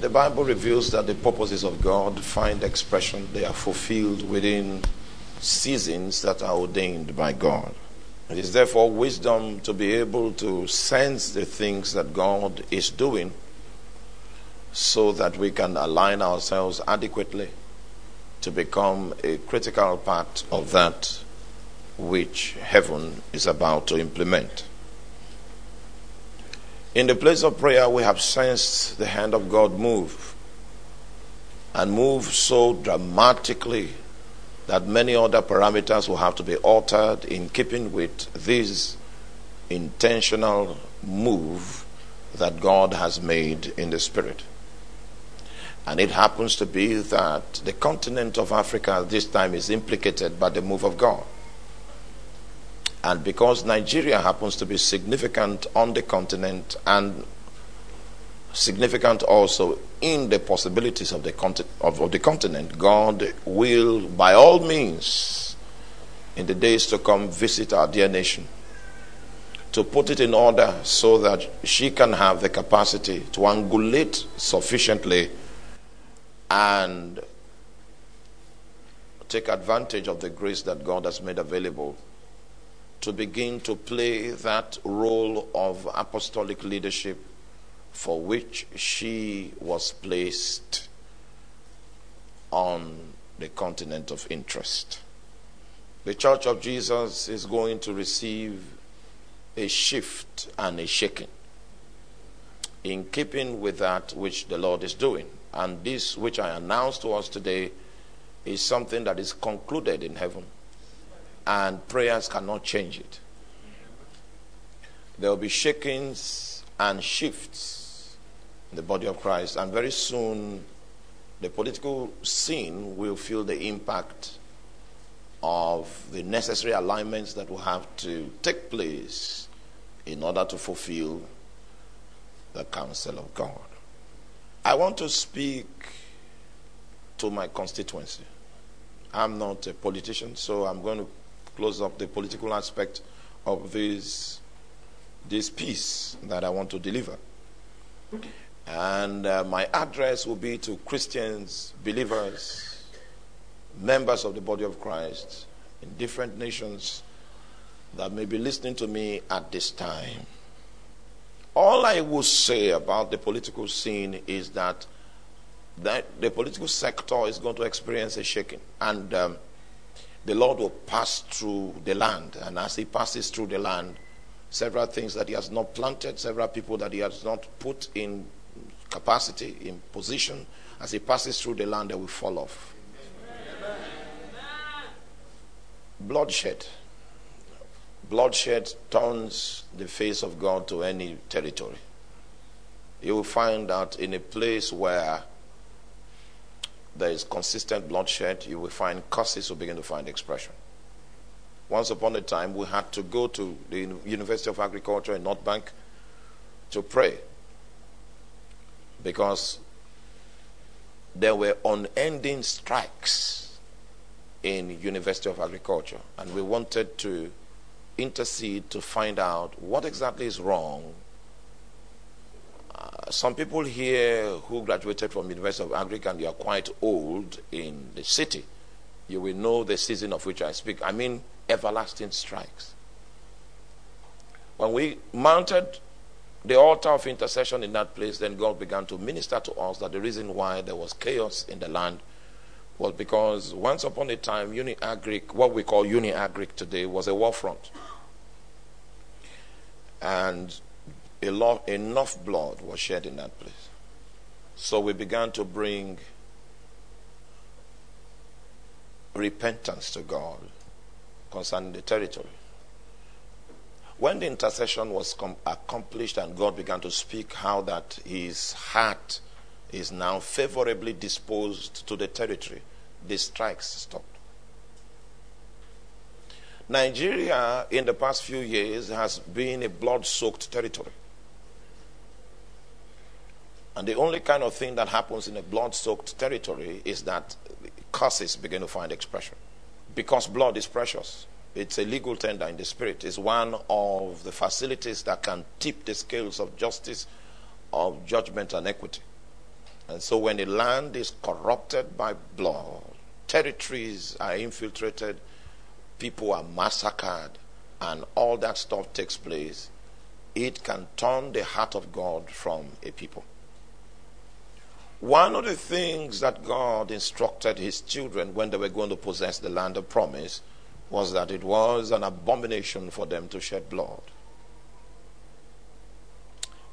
the Bible reveals that the purposes of God find expression, they are fulfilled within seasons that are ordained by God. It is therefore wisdom to be able to sense the things that God is doing so that we can align ourselves adequately to become a critical part of that which heaven is about to implement. In the place of prayer, we have sensed the hand of God move and move so dramatically that many other parameters will have to be altered in keeping with this intentional move that God has made in the Spirit. And it happens to be that the continent of Africa this time is implicated by the move of God. And because Nigeria happens to be significant on the continent and significant also in the possibilities of the, conti- of, of the continent, God will, by all means, in the days to come, visit our dear nation to put it in order so that she can have the capacity to angulate sufficiently and take advantage of the grace that God has made available to begin to play that role of apostolic leadership for which she was placed on the continent of interest. The Church of Jesus is going to receive a shift and a shaking in keeping with that which the Lord is doing. And this, which I announce to us today, is something that is concluded in heaven and prayers cannot change it. There will be shakings and shifts in the body of Christ, and very soon the political scene will feel the impact of the necessary alignments that will have to take place in order to fulfill the counsel of God. I want to speak to my constituency. I'm not a politician, so I'm going to close up the political aspect of this this piece that I want to deliver. And uh, my address will be to Christians, believers, members of the body of Christ in different nations that may be listening to me at this time. All I will say about the political scene is that, that the political sector is going to experience a shaking. And um, the Lord will pass through the land. And as He passes through the land, several things that He has not planted, several people that He has not put in capacity, in position, as He passes through the land, they will fall off. Bloodshed. Bloodshed turns the face of God to any territory. You will find that in a place where there is consistent bloodshed, you will find curses will begin to find expression. Once upon a time, we had to go to the University of Agriculture in North Bank to pray because there were unending strikes in University of Agriculture, and we wanted to intercede to find out what exactly is wrong some people here who graduated from University of Agric and you are quite old in the city, you will know the season of which I speak. I mean, everlasting strikes. When we mounted the altar of intercession in that place, then God began to minister to us that the reason why there was chaos in the land was because once upon a time, Uni Agric, what we call Uni Agric today, was a war front. And enough blood was shed in that place. So we began to bring repentance to God concerning the territory. When the intercession was com- accomplished and God began to speak how that his heart is now favorably disposed to the territory, the strikes stopped. Nigeria, in the past few years, has been a blood soaked territory. And the only kind of thing that happens in a blood soaked territory is that curses begin to find expression. Because blood is precious. It's a legal tender in the spirit. It's one of the facilities that can tip the scales of justice, of judgment, and equity. And so when a land is corrupted by blood, territories are infiltrated, people are massacred, and all that stuff takes place, it can turn the heart of God from a people. One of the things that God instructed his children when they were going to possess the land of promise was that it was an abomination for them to shed blood.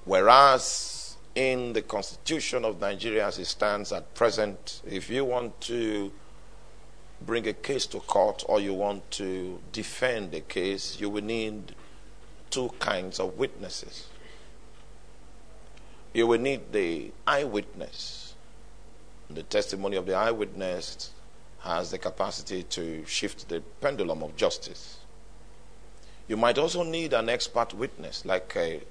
Whereas in the constitution of Nigeria as it stands at present, if you want to bring a case to court or you want to defend a case, you will need two kinds of witnesses. You will need the eyewitness. The testimony of the eyewitness has the capacity to shift the pendulum of justice. You might also need an expert witness, like a,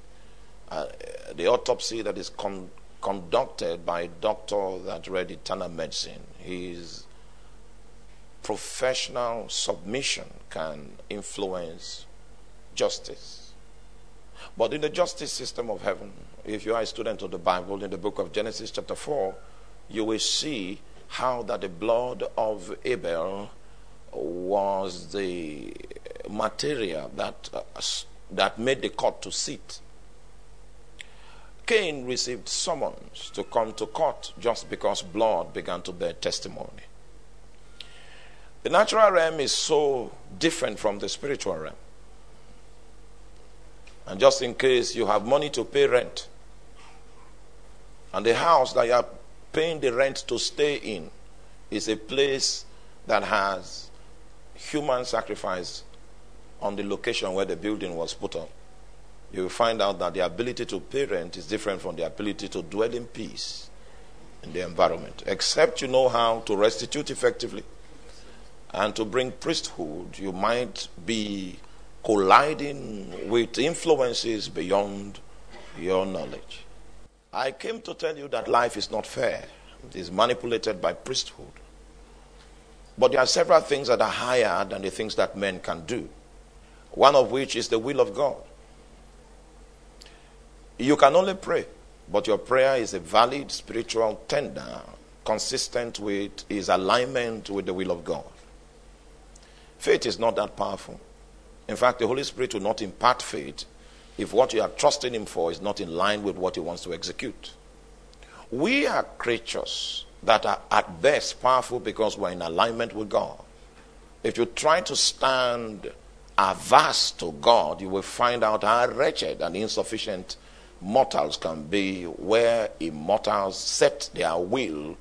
uh, the autopsy that is con- conducted by a doctor that read internal medicine. His professional submission can influence justice. But in the justice system of heaven, if you are a student of the Bible, in the book of Genesis, chapter 4, you will see how that the blood of Abel was the material that, uh, that made the court to sit. Cain received summons to come to court just because blood began to bear testimony. The natural realm is so different from the spiritual realm. And just in case you have money to pay rent, and the house that you are paying the rent to stay in is a place that has human sacrifice on the location where the building was put up, you will find out that the ability to pay rent is different from the ability to dwell in peace in the environment, except you know how to restitute effectively and to bring priesthood, you might be colliding with influences beyond your knowledge. I came to tell you that life is not fair, it is manipulated by priesthood. But there are several things that are higher than the things that men can do, one of which is the will of God. You can only pray, but your prayer is a valid spiritual tender consistent with his alignment with the will of God. Faith is not that powerful. In fact, the Holy Spirit will not impart faith if what you are trusting Him for is not in line with what He wants to execute. We are creatures that are at best powerful because we're in alignment with God. If you try to stand averse to God, you will find out how wretched and insufficient mortals can be where immortals set their will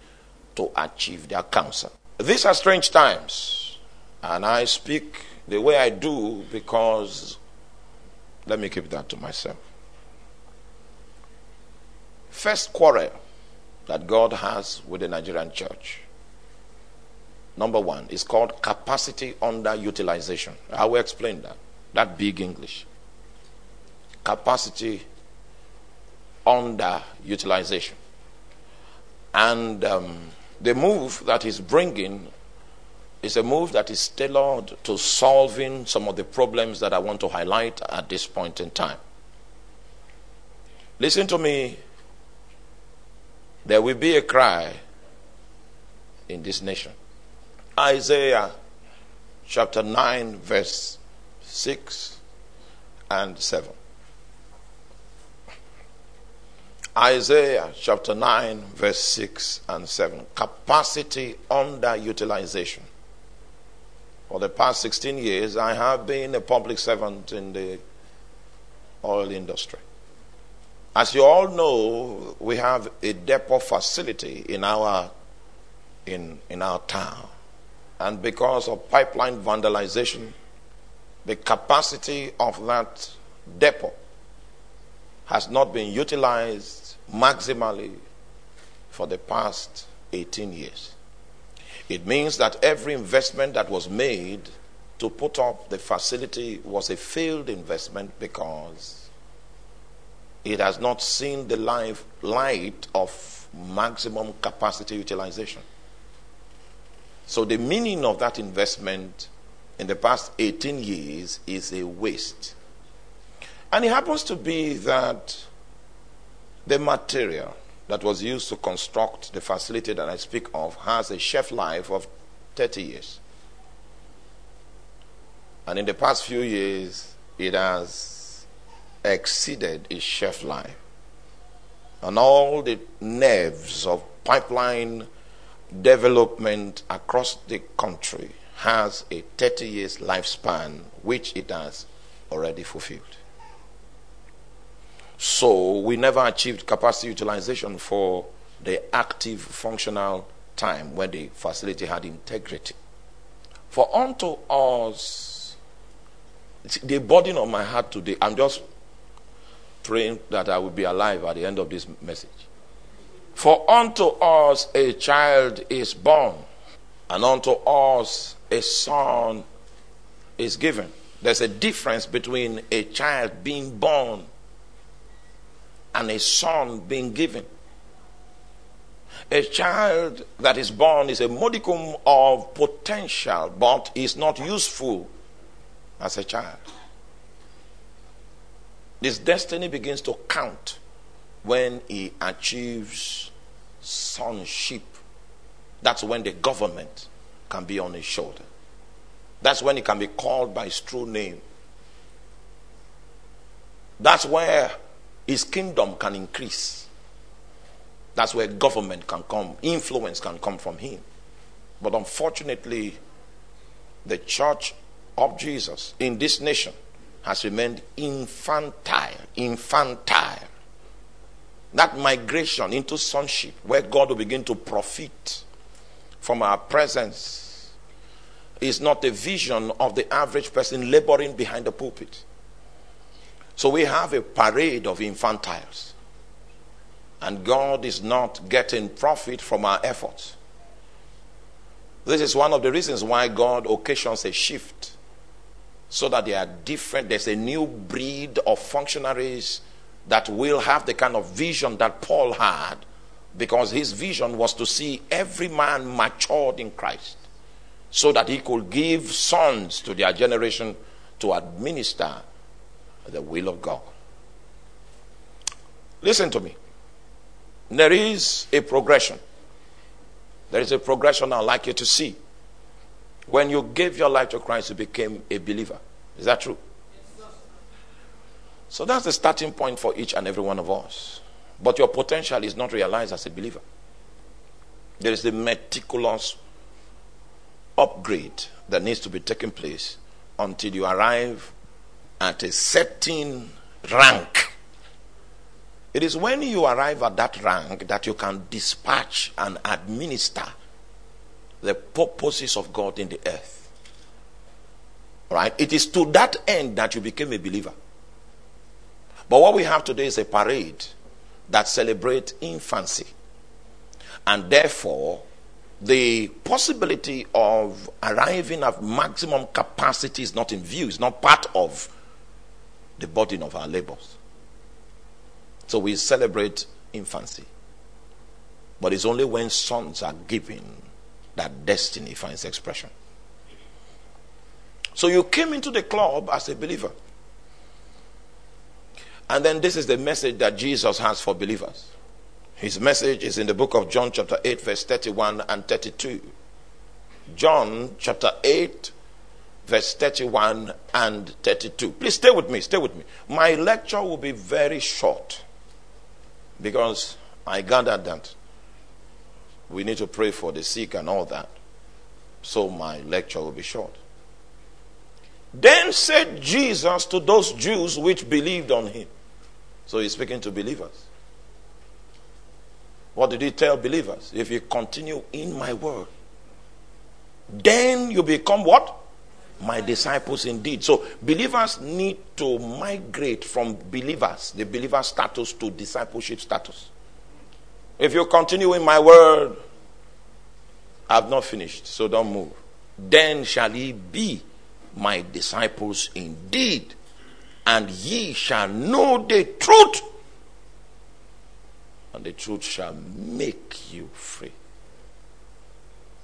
to achieve their counsel. These are strange times. And I speak the way I do because, let me keep that to myself. First quarrel that God has with the Nigerian church. Number one is called capacity underutilization. I will explain that. That big English. Capacity underutilization. And um, the move that he's bringing it's a move that is tailored to solving some of the problems that I want to highlight at this point in time. Listen to me. There will be a cry in this nation. Isaiah chapter 9, verse 6 and 7. Isaiah chapter 9, verse 6 and 7. Capacity underutilization. For the past 16 years, I have been a public servant in the oil industry. As you all know, we have a depot facility in our in, in our town. And because of pipeline vandalization, the capacity of that depot has not been utilized maximally for the past 18 years. It means that every investment that was made to put up the facility was a failed investment because it has not seen the life, light of maximum capacity utilization. So the meaning of that investment in the past 18 years is a waste. And it happens to be that the material that was used to construct the facility that I speak of has a shelf life of 30 years. And in the past few years, it has exceeded its shelf life. And all the nerves of pipeline development across the country has a 30 years lifespan, which it has already fulfilled. So we never achieved capacity utilization for the active functional time when the facility had integrity. For unto us, the burden on my heart today, I'm just praying that I will be alive at the end of this message. For unto us a child is born, and unto us a son is given. There's a difference between a child being born and a son being given. A child that is born is a modicum of potential, but is not useful as a child. His destiny begins to count when he achieves sonship. That's when the government can be on his shoulder. That's when he can be called by his true name. That's where his kingdom can increase. That's where government can come, influence can come from him. But unfortunately, the church of Jesus in this nation has remained infantile, infantile. That migration into sonship, where God will begin to profit from our presence, is not a vision of the average person laboring behind the pulpit. So we have a parade of infantiles. And God is not getting profit from our efforts. This is one of the reasons why God occasions a shift so that they are different. There's a new breed of functionaries that will have the kind of vision that Paul had because his vision was to see every man matured in Christ so that he could give sons to their generation to administer the will of God. Listen to me. There is a progression. There is a progression I'd like you to see. When you gave your life to Christ, you became a believer. Is that true? So that's the starting point for each and every one of us. But your potential is not realized as a believer. There is a meticulous upgrade that needs to be taking place until you arrive at a certain rank. It is when you arrive at that rank that you can dispatch and administer the purposes of God in the earth. Right? It is to that end that you became a believer. But what we have today is a parade that celebrates infancy. And therefore, the possibility of arriving at maximum capacity is not in view, it's not part of the burden of our labors. So we celebrate infancy. But it's only when sons are given that destiny finds expression. So you came into the club as a believer. And then this is the message that Jesus has for believers. His message is in the book of John, chapter 8, verse 31 and 32. John, chapter 8, verse 31 and 32. Please stay with me, stay with me. My lecture will be very short because I gathered that we need to pray for the sick and all that. So my lecture will be short. Then said Jesus to those Jews which believed on him. So he's speaking to believers. What did he tell believers? If you continue in my word, then you become what? My disciples indeed. So believers need to migrate from believers, the believer status to discipleship status. If you continue in my word, I've not finished, so don't move. Then shall ye be my disciples indeed, and ye shall know the truth, and the truth shall make you free.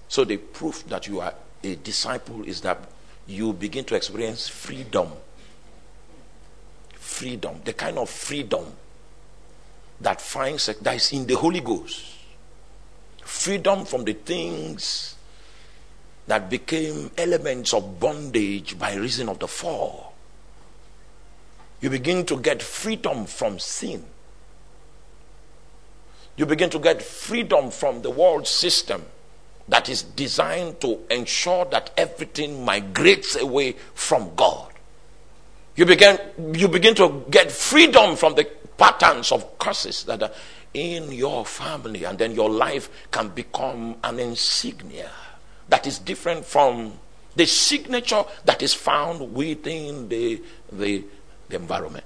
So, the proof that you are a disciple is that you begin to experience freedom. Freedom, the kind of freedom that finds that is in the Holy Ghost. Freedom from the things that became elements of bondage by reason of the fall. You begin to get freedom from sin. You begin to get freedom from the world system that is designed to ensure that everything migrates away from God. You begin, you begin to get freedom from the patterns of curses that are in your family, and then your life can become an insignia that is different from the signature that is found within the, the, the environment.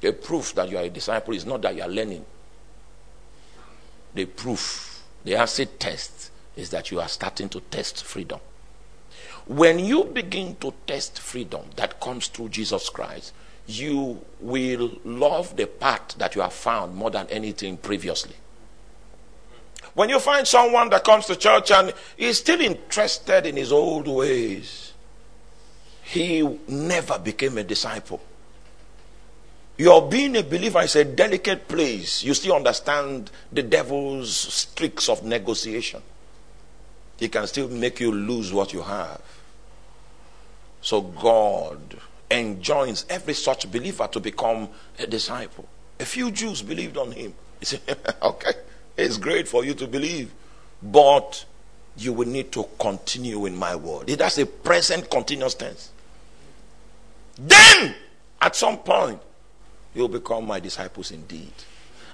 The proof that you are a disciple is not that you are learning. The proof, the acid test, is that you are starting to test freedom. When you begin to test freedom that comes through Jesus Christ, you will love the path that you have found more than anything previously. When you find someone that comes to church and is still interested in his old ways, he never became a disciple. Your being a believer is a delicate place. You still understand the devil's tricks of negotiation. He can still make you lose what you have. So God enjoins every such believer to become a disciple. A few Jews believed on him. He said, okay, it's great for you to believe, but you will need to continue in my word. It has a present continuous tense. Then, at some point, you'll become my disciples indeed.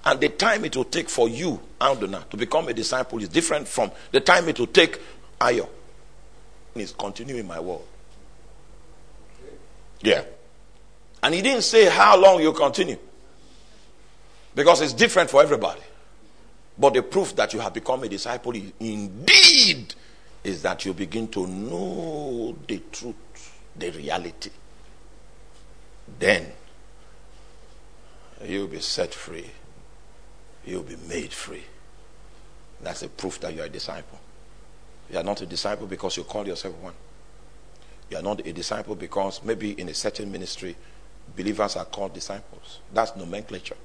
And the time it will take for you, Aldona, to become a disciple is different from the time it will take Ayo. Is continuing my word. Yeah. And he didn't say how long you continue. Because it's different for everybody. But the proof that you have become a disciple is, indeed is that you begin to know the truth, the reality. Then you'll be set free. You'll be made free. That's a proof that you're a disciple. You are not a disciple because you call yourself one. You are not a disciple because maybe in a certain ministry, believers are called disciples. That's nomenclature.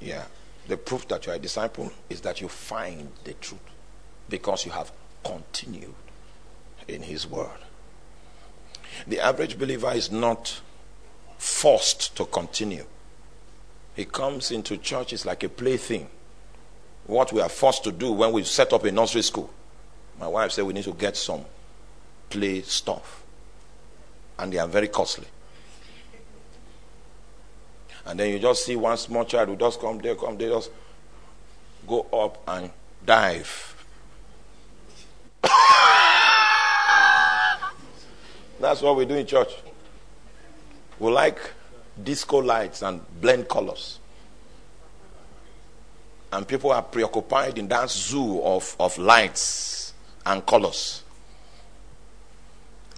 Yeah. The proof that you are a disciple is that you find the truth because you have continued in His Word. The average believer is not forced to continue. He comes into church, it's like a plaything. What we are forced to do when we set up a nursery school. My wife said we need to get some play stuff. And they are very costly. And then you just see one small child who just come there, come there, just go up and dive. That's what we do in church. We like disco lights and blend colors. And people are preoccupied in that zoo of, of lights and colors.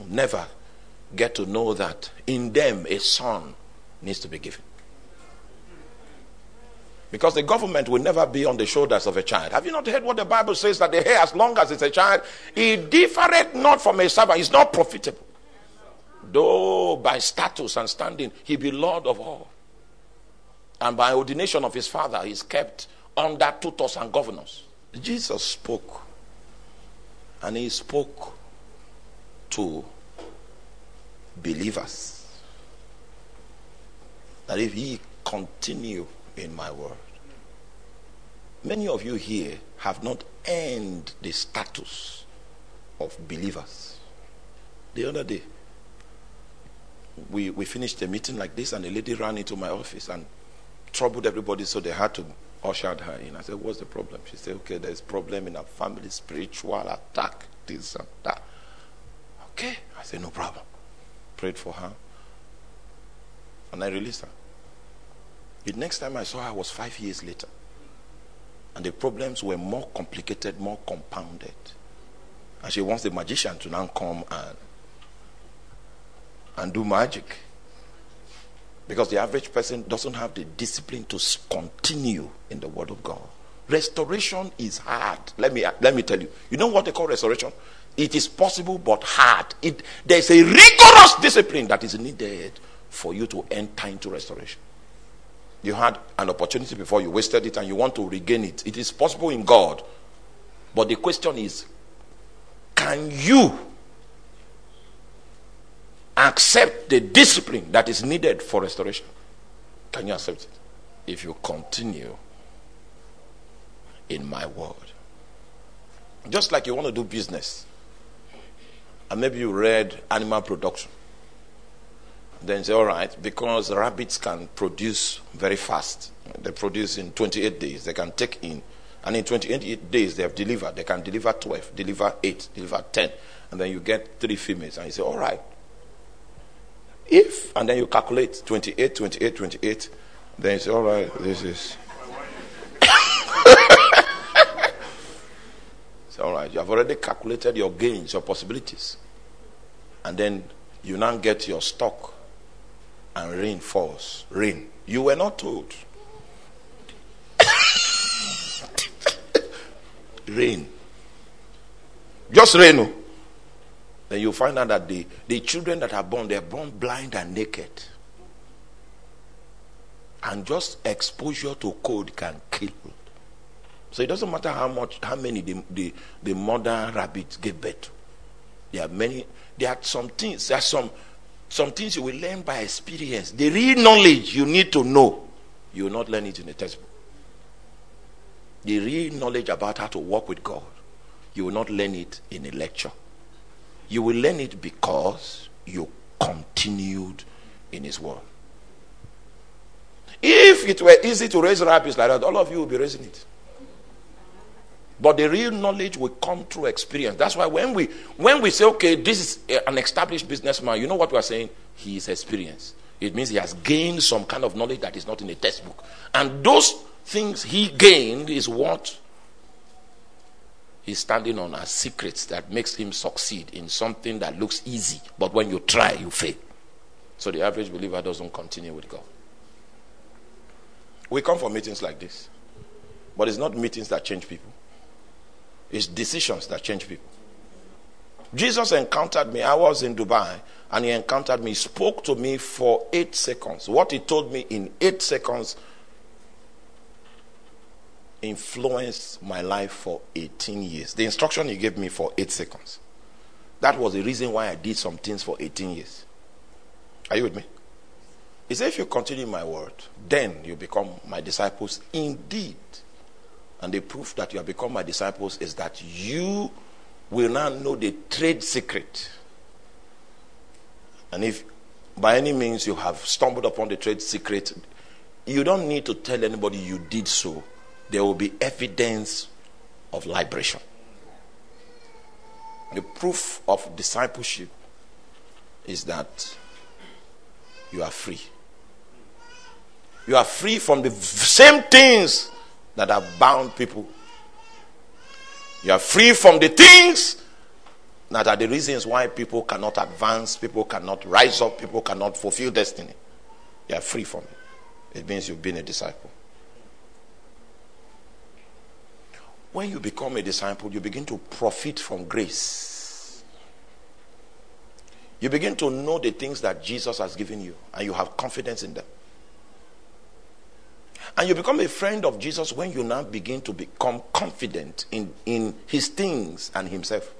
Never get to know that in them a son needs to be given. Because the government will never be on the shoulders of a child. Have you not heard what the Bible says that the hair, as long as it's a child, it differeth not from a servant, it's not profitable. Though by status and standing, he be Lord of all. And by ordination of his father, he is kept under tutors and governors. Jesus spoke. And he spoke to believers. That if ye continue in my word, many of you here have not earned the status of believers. The other day, we, we finished a meeting like this, and a lady ran into my office and troubled everybody, so they had to usher her in. I said, What's the problem? She said, Okay, there's problem in our family, spiritual attack, this and that. Okay. I said, No problem. Prayed for her. And I released her. The next time I saw her was five years later. And the problems were more complicated, more compounded. And she wants the magician to now come and and do magic. Because the average person doesn't have the discipline to continue in the Word of God. Restoration is hard. Let me let me tell you. You know what they call restoration? It is possible but hard. It, there's a rigorous discipline that is needed for you to enter into restoration. You had an opportunity before, you wasted it, and you want to regain it. It is possible in God. But the question is can you accept the discipline that is needed for restoration? Can you accept it? If you continue in my word. Just like you want to do business, and maybe you read animal production. Then say, all right, because rabbits can produce very fast. They produce in 28 days. They can take in. And in 28 days, they have delivered. They can deliver 12, deliver 8, deliver 10. And then you get three females. And you say, all right. If, and then you calculate 28, 28, 28. Then say, all right, this is. so, all right, you have already calculated your gains, your possibilities. And then you now get your stock and rain falls. Rain. You were not told. rain. Just rain. Oh. Then you find out that the, the children that are born, they're born blind and naked. And just exposure to cold can kill. So it doesn't matter how much, how many the, the, the mother rabbits give birth. There are many, there are some things, there are some some things you will learn by experience. The real knowledge you need to know, you will not learn it in a textbook. The real knowledge about how to walk with God, you will not learn it in a lecture. You will learn it because you continued in His Word. If it were easy to raise rabbits like that, all of you would be raising it. But the real knowledge will come through experience. That's why when we when we say, okay, this is an established businessman, you know what we are saying? He is experienced. It means he has gained some kind of knowledge that is not in a textbook. And those things he gained is what he's standing on a secret that makes him succeed in something that looks easy. But when you try, you fail. So the average believer doesn't continue with God. We come for meetings like this. But it's not meetings that change people. It's decisions that change people. Jesus encountered me. I was in Dubai and he encountered me, spoke to me for eight seconds. What he told me in eight seconds influenced my life for 18 years. The instruction he gave me for eight seconds. That was the reason why I did some things for 18 years. Are you with me? He said, If you continue my word, then you become my disciples indeed. And the proof that you have become my disciples is that you will now know the trade secret. And if by any means you have stumbled upon the trade secret, you don't need to tell anybody you did so. There will be evidence of liberation. The proof of discipleship is that you are free. You are free from the same things that have bound people. You are free from the things that are the reasons why people cannot advance, people cannot rise up, people cannot fulfill destiny. You are free from it. It means you've been a disciple. When you become a disciple, you begin to profit from grace. You begin to know the things that Jesus has given you, and you have confidence in them. And you become a friend of Jesus when you now begin to become confident in, in his things and himself.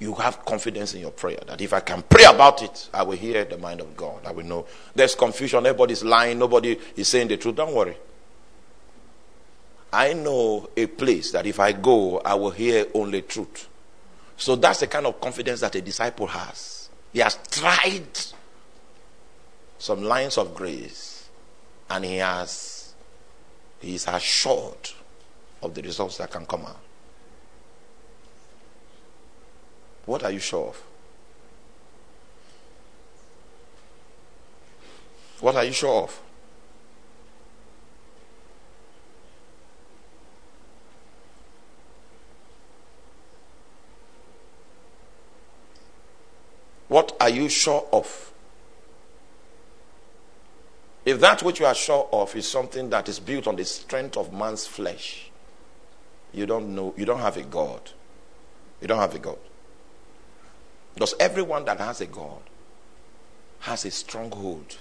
You have confidence in your prayer that if I can pray about it, I will hear the mind of God. I will know. There's confusion. Everybody's lying. Nobody is saying the truth. Don't worry. I know a place that if I go, I will hear only truth. So that's the kind of confidence that a disciple has. He has tried some lines of grace and he has he is assured of the results that can come out. What are you sure of? What are you sure of? What are you sure of? If that which you are sure of is something that is built on the strength of man's flesh, you don't know, you don't have a God. You don't have a God. Because everyone that has a God has a stronghold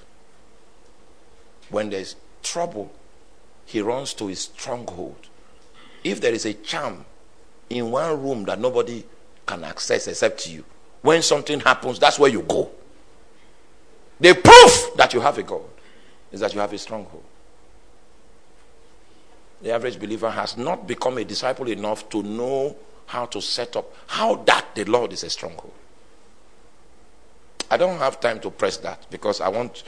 When there's trouble, he runs to his stronghold. If there is a charm in one room that nobody can access except you, when something happens, that's where you go. The proof that you have a God is that you have a stronghold. The average believer has not become a disciple enough to know how to set up, how that the Lord is a stronghold. I don't have time to press that because I want,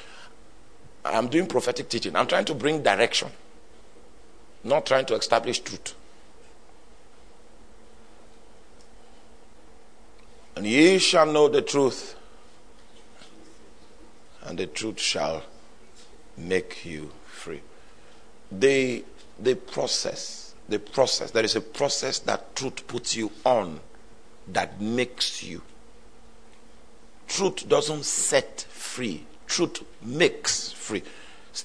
I'm doing prophetic teaching. I'm trying to bring direction, not trying to establish truth. And ye shall know the truth, and the truth shall make you free. The, the process, the process, there is a process that truth puts you on that makes you. Truth doesn't set free, truth makes free.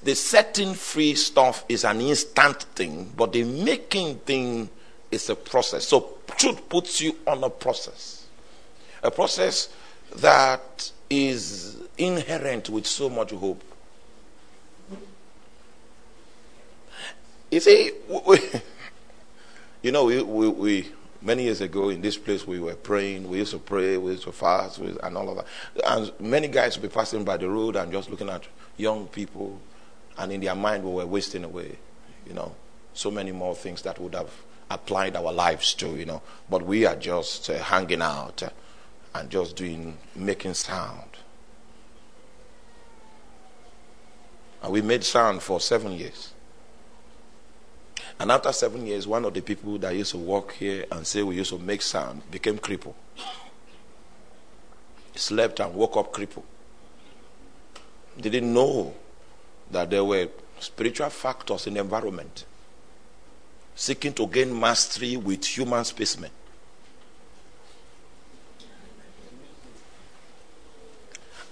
The setting free stuff is an instant thing, but the making thing is a process. So, truth puts you on a process. A process that is inherent with so much hope. You see, we, you know, we, we, we, many years ago in this place we were praying. We used to pray, we used to fast, and all of that. And many guys would be passing by the road and just looking at young people, and in their mind we were wasting away. You know, so many more things that would have applied our lives to. You know, but we are just uh, hanging out uh, and just doing, making sound. And we made sound for seven years. And after seven years, one of the people that used to work here and say we used to make sound became crippled. Slept and woke up crippled. Didn't know that there were spiritual factors in the environment seeking to gain mastery with human specimen.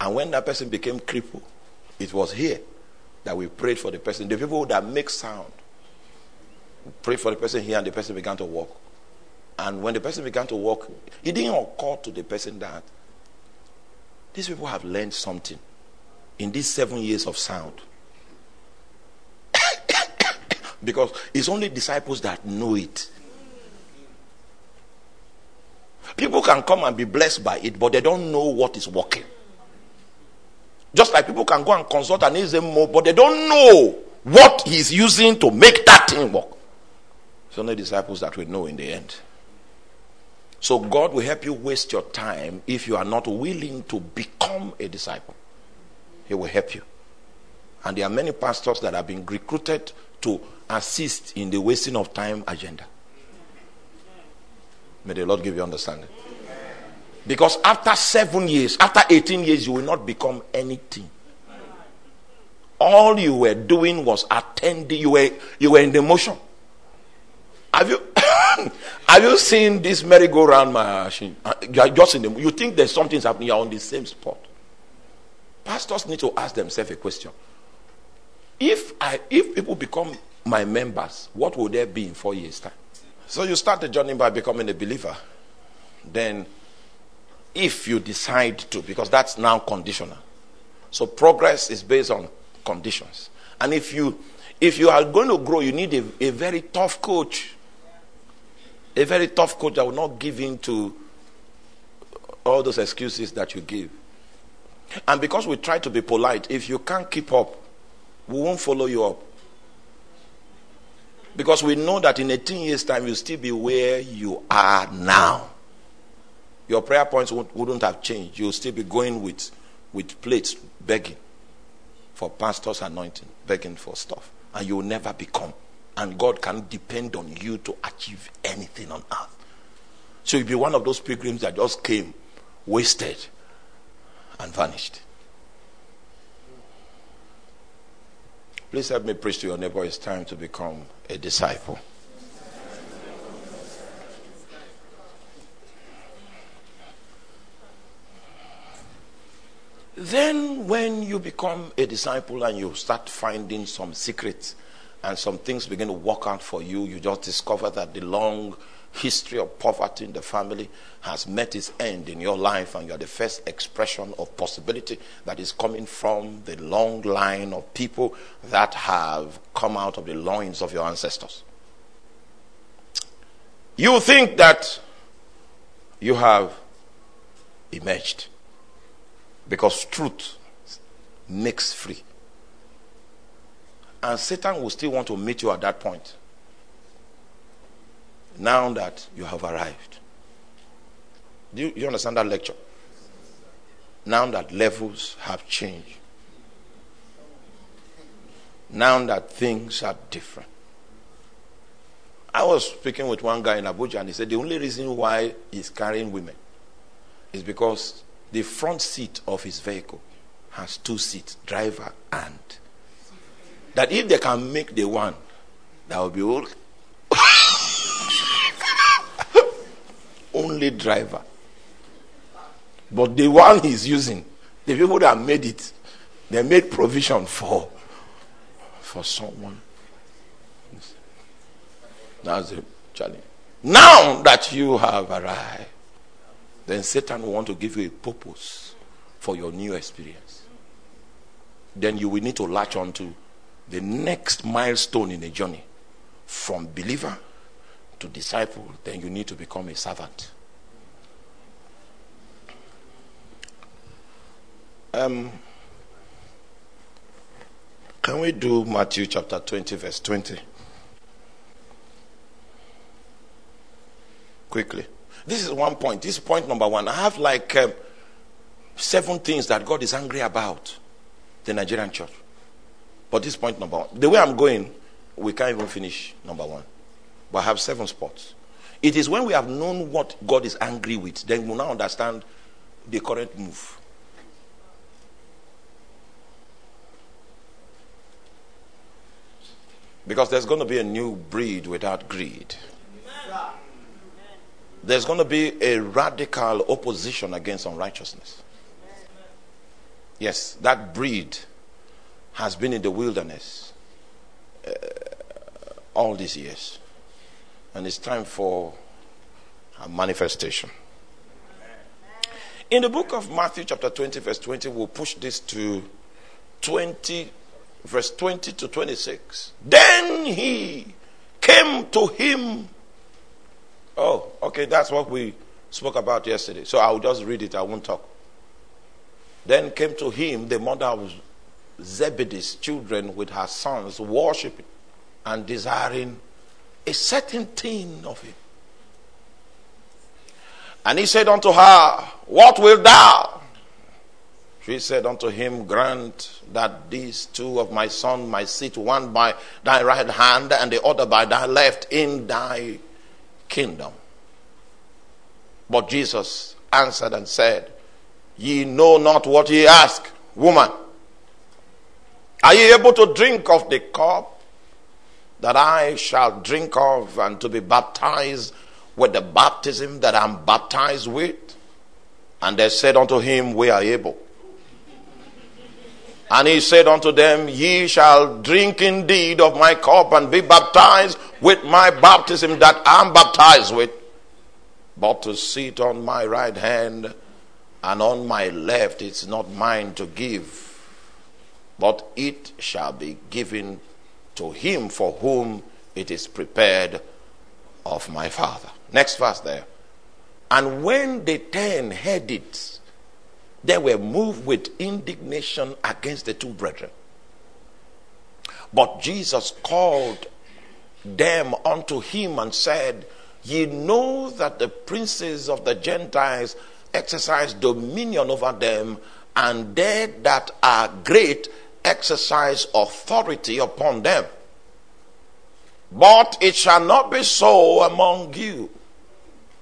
And when that person became crippled, it was here that we prayed for the person. The people that make sound prayed for the person here, and the person began to walk. And when the person began to walk, it didn't occur to the person that these people have learned something in these seven years of sound. because it's only disciples that know it. People can come and be blessed by it, but they don't know what is working. Just like people can go and consult an more, but they don't know what he's using to make that thing work. It's only disciples that will know in the end. So God will help you waste your time if you are not willing to become a disciple. He will help you. And there are many pastors that have been recruited to assist in the wasting of time agenda. May the Lord give you understanding. Because after seven years, after 18 years, you will not become anything. All you were doing was attending, you were, you were in the motion. Have you have you seen this merry-go-round machine? Uh, you are just in the you think there's something's happening, you're on the same spot. Pastors need to ask themselves a question. If I if people become my members, what will there be in four years' time? So you start the journey by becoming a believer. Then if you decide to, because that's now conditional. So progress is based on conditions. And if you if you are going to grow, you need a, a very tough coach a very tough coach that will not give in to all those excuses that you give. And because we try to be polite, if you can't keep up, we won't follow you up. Because we know that in 18 years' time, you'll still be where you are now. Your prayer points wouldn't have changed. You'll still be going with, with plates, begging for pastor's anointing, begging for stuff. And you'll never become and God can depend on you to achieve anything on earth. So you'll be one of those pilgrims that just came, wasted, and vanished. Please help me preach to your neighbor. It's time to become a disciple. Then, when you become a disciple and you start finding some secrets and some things begin to work out for you, you just discover that the long history of poverty in the family has met its end in your life, and you are the first expression of possibility that is coming from the long line of people that have come out of the loins of your ancestors. You think that you have emerged because truth makes free. And Satan will still want to meet you at that point. Now that you have arrived. Do you, you understand that lecture? Now that levels have changed. Now that things are different. I was speaking with one guy in Abuja and he said the only reason why he's carrying women is because the front seat of his vehicle has two seats, driver and. That if they can make the one, that will be all. only driver. But the one he's using, the people that made it, they made provision for for someone. That's the challenge. Now that you have arrived, then Satan will want to give you a purpose for your new experience. Then you will need to latch on to the next milestone in a journey from believer to disciple. Then you need to become a servant. Um, can we do Matthew chapter 20, verse 20? Quickly. This is one point. This is point number one. I have like um, seven things that God is angry about the Nigerian church. But this point number one. The way I'm going, we can't even finish number one. But I have seven spots. It is when we have known what God is angry with, then we will now understand the current move. Because there's going to be a new breed without greed. There's going to be a radical opposition against unrighteousness. Yes, that breed has been in the wilderness uh, all these years. And it's time for a manifestation. In the book of Matthew, chapter 20, verse 20, we'll push this to 20 verse 20 to 26. Then he came to him. Oh, okay, that's what we spoke about yesterday. So I'll just read it, I won't talk. Then came to him the mother of Zebedee's children with her sons, worshiping and desiring a certain thing of him. And he said unto her, What wilt thou? She said unto him, Grant that these two of my sons might sit one by thy right hand and the other by thy left in thy kingdom. But Jesus answered and said, Ye know not what ye ask, woman. Are ye able to drink of the cup that I shall drink of and to be baptized with the baptism that I'm baptized with? And they said unto him, We are able. And he said unto them, Ye shall drink indeed of my cup and be baptized with my baptism that I'm baptized with. But to sit on my right hand and on my left, it's not mine to give, but it shall be given to him for whom it is prepared of my Father. Next verse there. And when the ten heard it, they were moved with indignation against the two brethren. But Jesus called them unto him and said, Ye know that the princes of the Gentiles exercise dominion over them, and they that are great exercise authority upon them. But it shall not be so among you,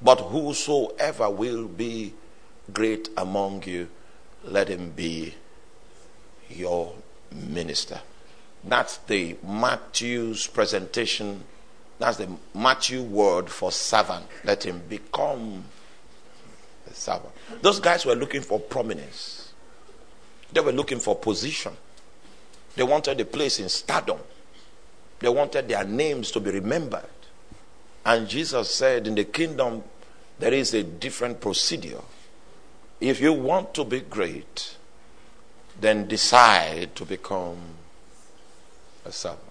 but whosoever will be great among you, let him be your minister. That's the Matthew's presentation. That's the Matthew word for servant. Let him become a servant. Those guys were looking for prominence. They were looking for position. They wanted a place in stardom. They wanted their names to be remembered. And Jesus said, In the kingdom, there is a different procedure. If you want to be great, then decide to become a servant.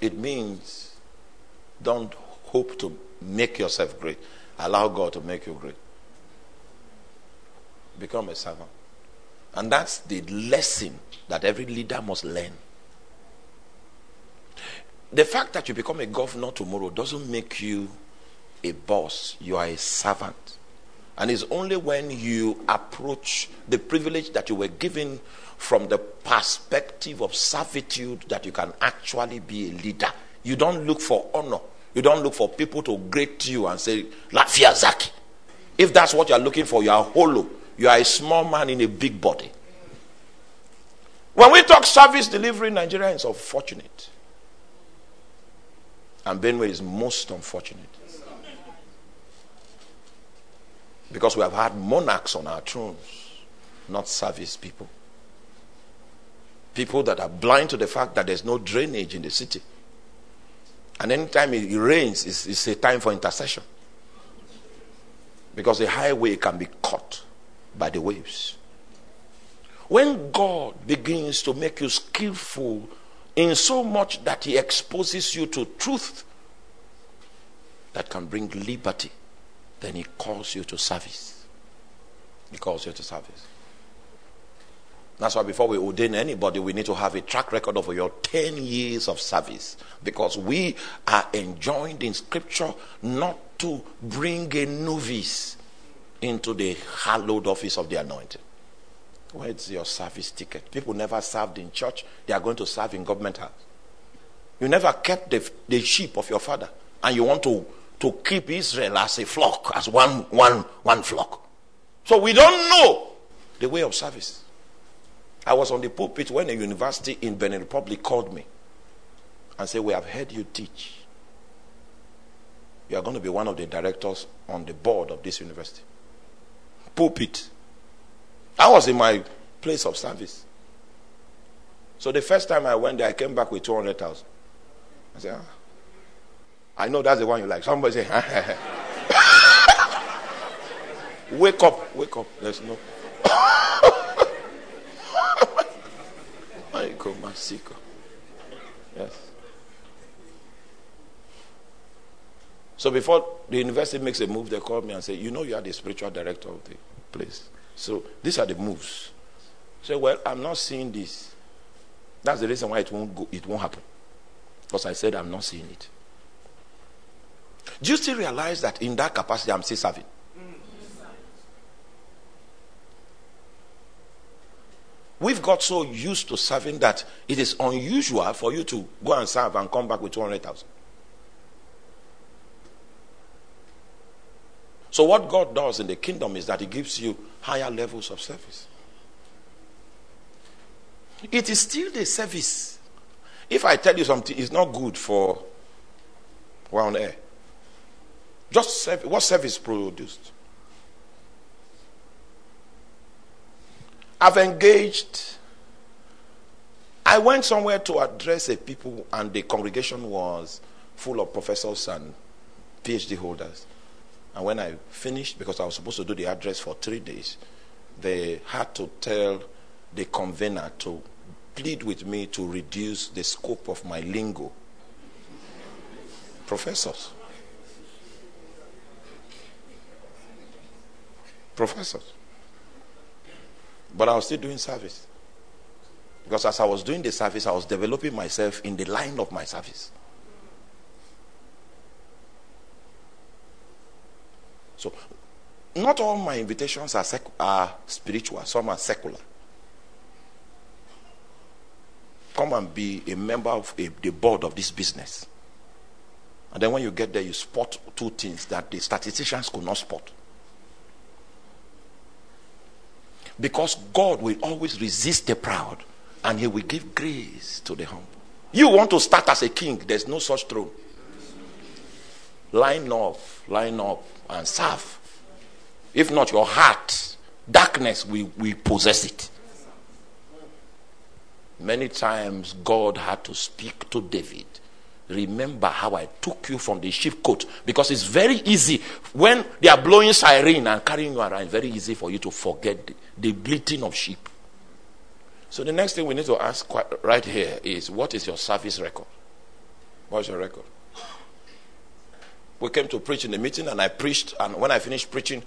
It means don't hope to make yourself great. Allow God to make you great. Become a servant. And that's the lesson that every leader must learn. The fact that you become a governor tomorrow doesn't make you a boss, you are a servant. And it's only when you approach the privilege that you were given from the perspective of servitude that you can actually be a leader. You don't look for honor. You don't look for people to greet you and say, Lafia Zaki. If that's what you're looking for, you are hollow. You are a small man in a big body. When we talk service delivery, Nigeria is unfortunate. And Benue is most unfortunate. Because we have had monarchs on our thrones, not service people. People that are blind to the fact that there's no drainage in the city. And anytime it rains, it's, it's a time for intercession. Because the highway can be cut by the waves. When God begins to make you skillful in so much that He exposes you to truth that can bring liberty then he calls you to service. He calls you to service. That's why before we ordain anybody, we need to have a track record of your 10 years of service. Because we are enjoined in scripture not to bring a novice into the hallowed office of the anointing. Where's your service ticket? People never served in church, they are going to serve in government house. You never kept the, the sheep of your father, and you want to to keep Israel as a flock, as one, one, one flock. So we don't know the way of service. I was on the pulpit when a university in Benin Republic called me and said, We have heard you teach. You are going to be one of the directors on the board of this university. Pulpit. I was in my place of service. So the first time I went there, I came back with 200,000. I said, ah. I know that's the one you like. Somebody say, ah, eh, eh, eh. wake up, wake up. There's no. Go, Masiko. Yes. So before the university makes a move, they call me and say, You know, you are the spiritual director of the place. So these are the moves. Say, Well, I'm not seeing this. That's the reason why it won't go, it won't happen. Because I said I'm not seeing it. Do you still realize that in that capacity I'm still serving? We've got so used to serving that it is unusual for you to go and serve and come back with 200,000. So, what God does in the kingdom is that He gives you higher levels of service. It is still the service. If I tell you something, it's not good for we're on air. Just what service produced? I've engaged. I went somewhere to address a people, and the congregation was full of professors and PhD holders. And when I finished, because I was supposed to do the address for three days, they had to tell the convener to plead with me to reduce the scope of my lingo. Professors. Professors. But I was still doing service. Because as I was doing the service, I was developing myself in the line of my service. So, not all my invitations are, sec- are spiritual, some are secular. Come and be a member of a, the board of this business. And then when you get there, you spot two things that the statisticians could not spot. Because God will always resist the proud and He will give grace to the humble. You want to start as a king, there's no such throne. Line up, line up, and serve. If not, your heart, darkness will, will possess it. Many times God had to speak to David. Remember how I took you from the sheepcote because it's very easy when they are blowing siren and carrying you around. Very easy for you to forget the, bleating of sheep. So the next thing we need to ask right here is, what is your service record? What's your record? We came to preach in the meeting, and I preached. And when I finished preaching,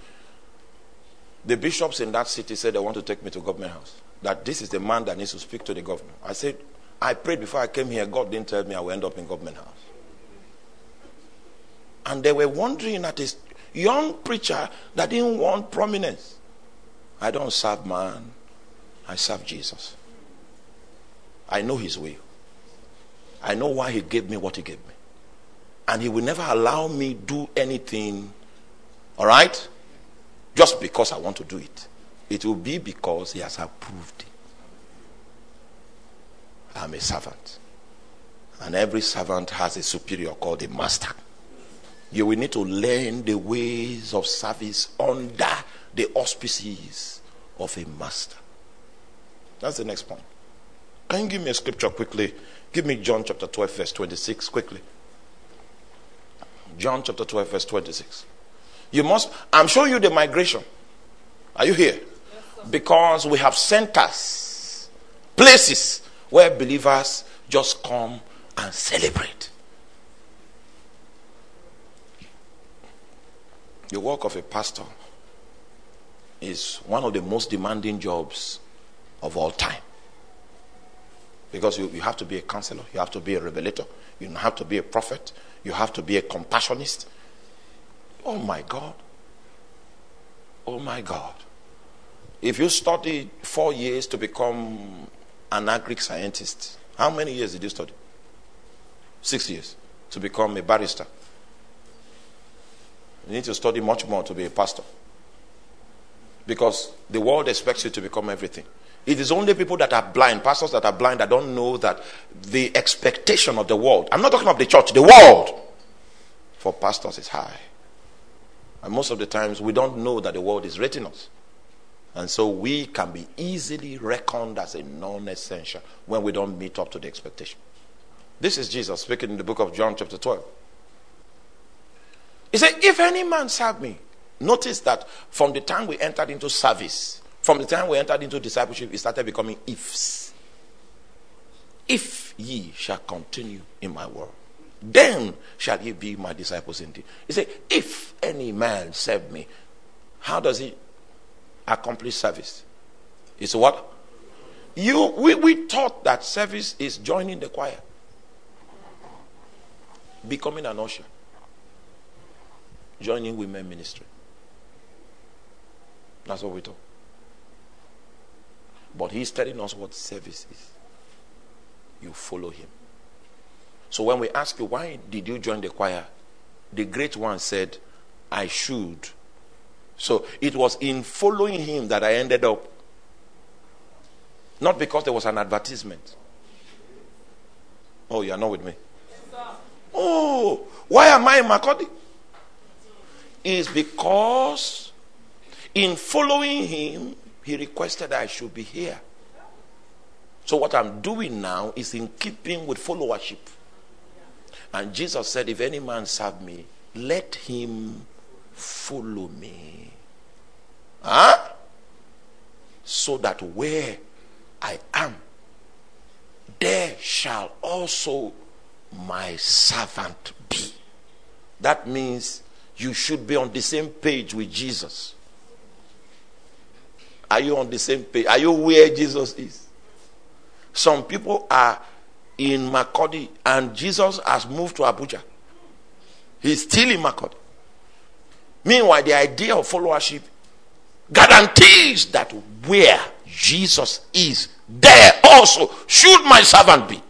the bishops in that city said they want to take me to government house. That this is the man that needs to speak to the governor. I said, I prayed before I came here. God didn't tell me I will end up in government house. And they were wondering at this young preacher that didn't want prominence. I don't serve man, I serve Jesus. I know his will. I know why he gave me what he gave me. And he will never allow me do anything, all right? Just because I want to do it. It will be because he has approved it. I'm a servant. And every servant has a superior called a master. You will need to learn the ways of service under the auspices of a master. That's the next point. Can you give me a scripture quickly? Give me John chapter 12, verse 26, quickly. John chapter 12, verse 26. You must, I'm showing you the migration. Are you here? Because we have centers, places where believers just come and celebrate. The work of a pastor is one of the most demanding jobs of all time. Because you, you have to be a counselor, you have to be a revelator, you have to be a prophet, you have to be a compassionist. Oh my God. Oh my God. If you study four years to become an agri scientist, how many years did you study? Six years to become a barrister. You need to study much more to be a pastor. Because the world expects you to become everything. It is only people that are blind, pastors that are blind, that don't know that the expectation of the world, I'm not talking of the church, the world, for pastors is high. And most of the times we don't know that the world is rating us. And so we can be easily reckoned as a non essential when we don't meet up to the expectation. This is Jesus speaking in the book of John, chapter 12. He said, If any man serve me, notice that from the time we entered into service, from the time we entered into discipleship, it started becoming ifs. If ye shall continue in my word, then shall ye be my disciples indeed. He said, If any man serve me, how does he accomplish service? It's what? You we, we thought that service is joining the choir, becoming an usher, joining women ministry. That's what we thought. But he's telling us what service is. You follow him. So when we ask you, why did you join the choir? The great one said, I should. So it was in following him that I ended up. Not because there was an advertisement. Oh, you are not with me? oh, why am I in Makurdi? Is because in following him, he requested I should be here. So what I'm doing now is in keeping with followership. And Jesus said, If any man serve me, let him follow me. Huh? So that where I am, there shall also my servant be. That means you should be on the same page with Jesus. Are you on the same page? Are you where Jesus is? Some people are in Makurdi and Jesus has moved to Abuja. He's still in Makurdi. Meanwhile, the idea of followership guarantees that where Jesus is, there also should my servant be.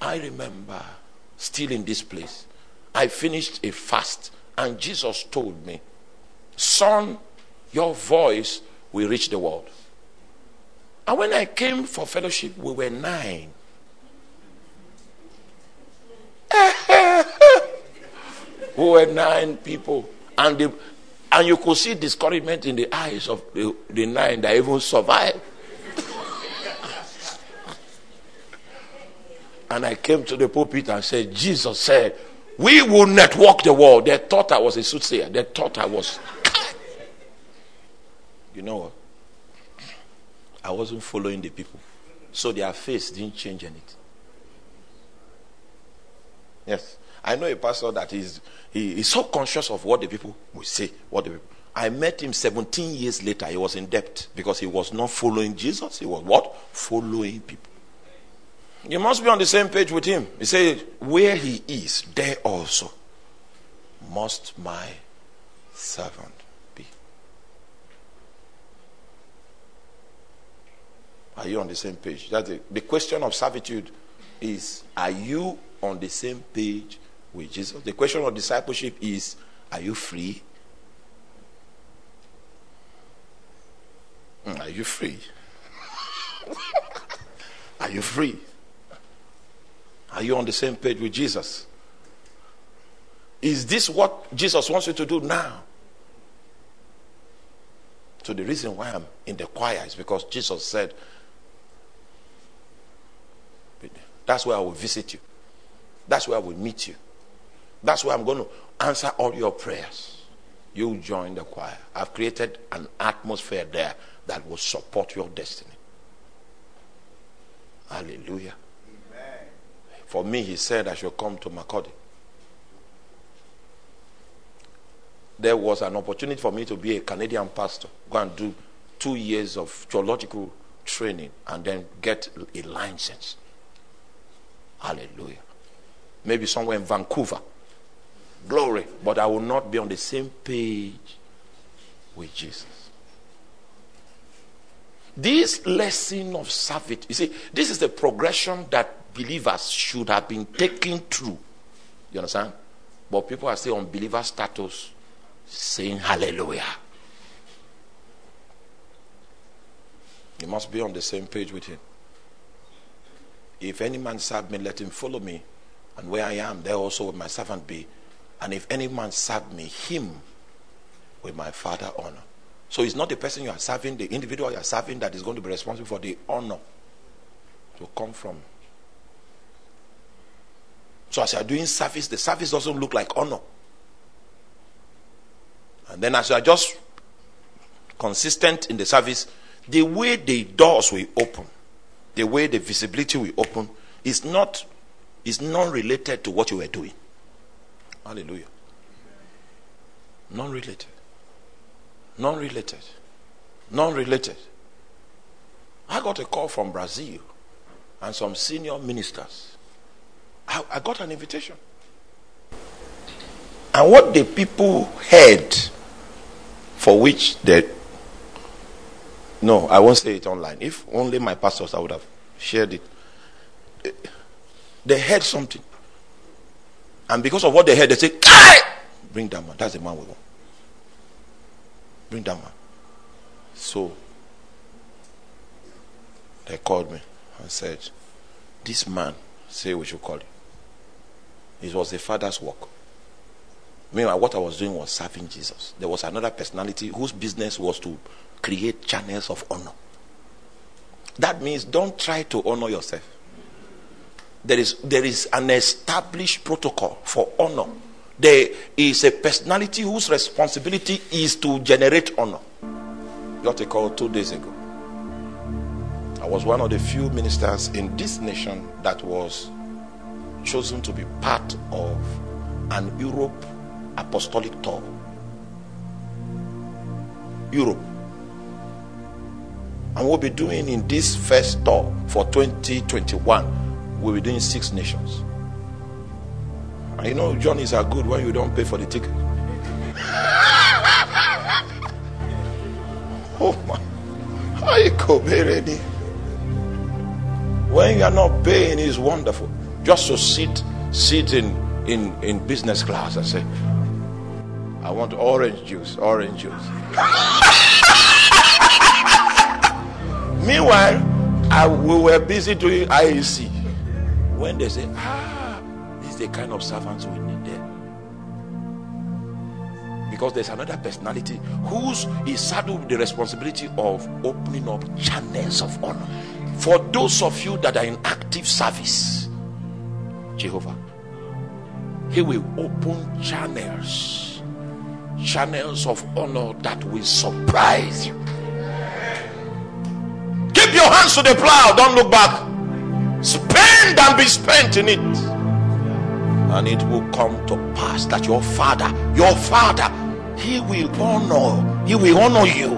I remember still in this place, I finished a fast, and Jesus told me, Son, your voice will reach the world. And when I came for fellowship, we were nine. we were nine people. And, the, and you could see discouragement in the eyes of the, the nine that even survived. And I came to the pulpit and said, Jesus said, We will network the world. They thought I was a soothsayer. They thought I was. You know what? I wasn't following the people. So their face didn't change anything. Yes. I know a pastor that is he is so conscious of what the people will say. What the people. I met him 17 years later. He was in debt because he was not following Jesus. He was what? Following people. You must be on the same page with him. He said, Where he is, there also must my servant be. Are you on the same page? That's the, the question of servitude is Are you on the same page with Jesus? The question of discipleship is Are you free? Hmm, are you free? Are you free? Are you on the same page with Jesus? Is this what Jesus wants you to do now? So, the reason why I'm in the choir is because Jesus said, That's where I will visit you. That's where I will meet you. That's where I'm going to answer all your prayers. You join the choir. I've created an atmosphere there that will support your destiny. Hallelujah. Amen. For me, he said I shall come to Makurdi. There was an opportunity for me to be a Canadian pastor, go and do two years of theological training and then get a license. Hallelujah. Maybe somewhere in Vancouver. Glory. But I will not be on the same page with Jesus. This lesson of service, you see, this is the progression that believers should have been taken through. You understand? But people are still on believer status saying hallelujah. You must be on the same page with him. If any man serve me, let him follow me. And where I am, there also will my servant be. And if any man serve me, him will my father honor. So it's not the person you are serving, the individual you are serving, that is going to be responsible for the honor to come from. So as you are doing service, the service doesn't look like honor. And then as you are just consistent in the service, the way the doors will open, the way the visibility will open, is not is non-related to what you were doing. Hallelujah. Non-related. Non related. Non related. I got a call from Brazil and some senior ministers. I, I got an invitation. And what the people heard, for which they. No, I won't say it online. If only my pastors, I would have shared it. Eh, they heard something. And because of what they heard, they say, Bring that man. That's the man we want. Bring that man. So they called me and said, This man say we should call him. It was the father's work. Meanwhile, what I was doing was serving Jesus. There was another personality whose business was to create channels of honor. That means don't try to honor yourself. There is, there is an established protocol for honor there is a personality whose responsibility is to generate honor. Got a call two days ago. I was one of the few ministers in this nation that was chosen to be part of an Europe apostolic tour. Europe. And we'll be doing in this first tour for 2021, we'll be doing six nations. And you know, journeys are good when you don't pay for the ticket. oh my. I go ready. When you are not paying is wonderful. Just to sit sit in, in, in business class and say, I want orange juice, orange juice. Meanwhile, I, we were busy doing IEC. When they say, ah, this is the kind of servants we need there. Because there's another personality whose is saddled with the responsibility of opening up channels of honor. For those of you that are in active service, Jehovah. He will open channels, channels of honor that will surprise you. Keep your hands to the plow, don't look back. Spend and be spent in it. And it will come to pass that your father, your father, he will honor, he will honor you.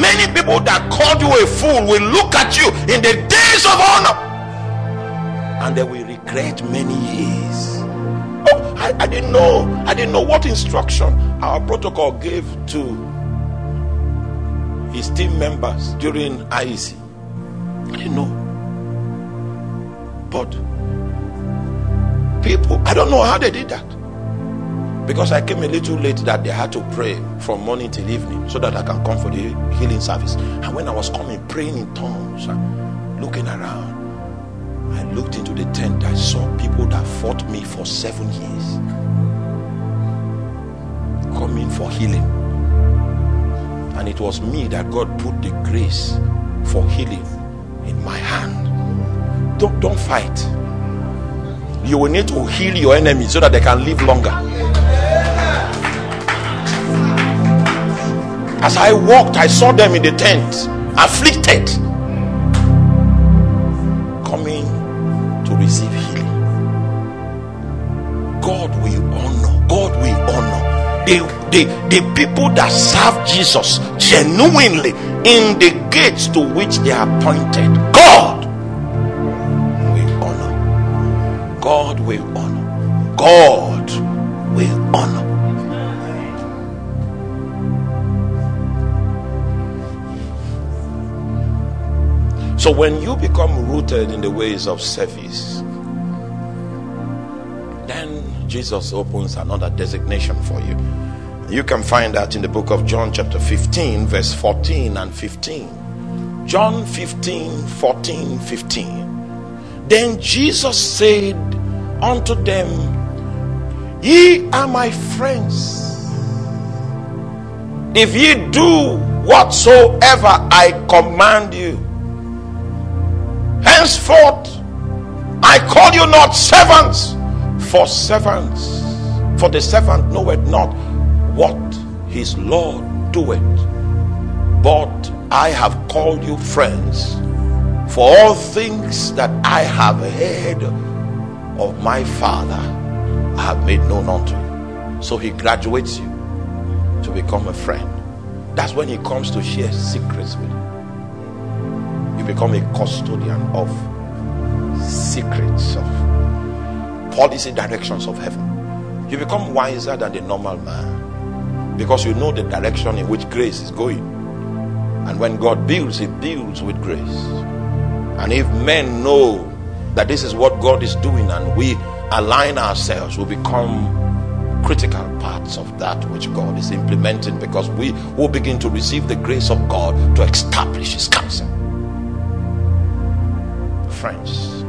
Many people that called you a fool will look at you in the days of honor and they will regret many years. Oh, I, I didn't know. I didn't know what instruction our protocol gave to his team members during IEC. I didn't know. But people, I don't know how they did that. Because I came a little late that they had to pray from morning till evening so that I can come for the healing service. And when I was coming, praying in tongues, looking around, I looked into the tent. I saw people that fought me for seven years coming for healing. And it was me that God put the grace for healing in my hand. Don't, don't fight. You will need to heal your enemies so that they can live longer. As I walked, I saw them in the tent, afflicted, coming to receive healing. God will honor. God will honor. The, the, the people that serve Jesus genuinely in the gates to which they are appointed. God will honor. God will honor. God will honor. So when you become rooted in the ways of service, then Jesus opens another designation for you. You can find that in the book of John, chapter 15, verse 14 and 15. John 15, 14, 15. Then Jesus said unto them, Ye are my friends. If ye do whatsoever I command you, Henceforth, I call you not servants, for servants, for the servant knoweth not what his Lord doeth. But I have called you friends, for all things that I have heard of my Father, I have made known unto you. So he graduates you to become a friend. That's when he comes to share secrets with you you become a custodian of secrets of policy directions of heaven you become wiser than the normal man because you know the direction in which grace is going and when god builds he builds with grace and if men know that this is what god is doing and we align ourselves we become critical parts of that which god is implementing because we will begin to receive the grace of god to establish his counsel friends.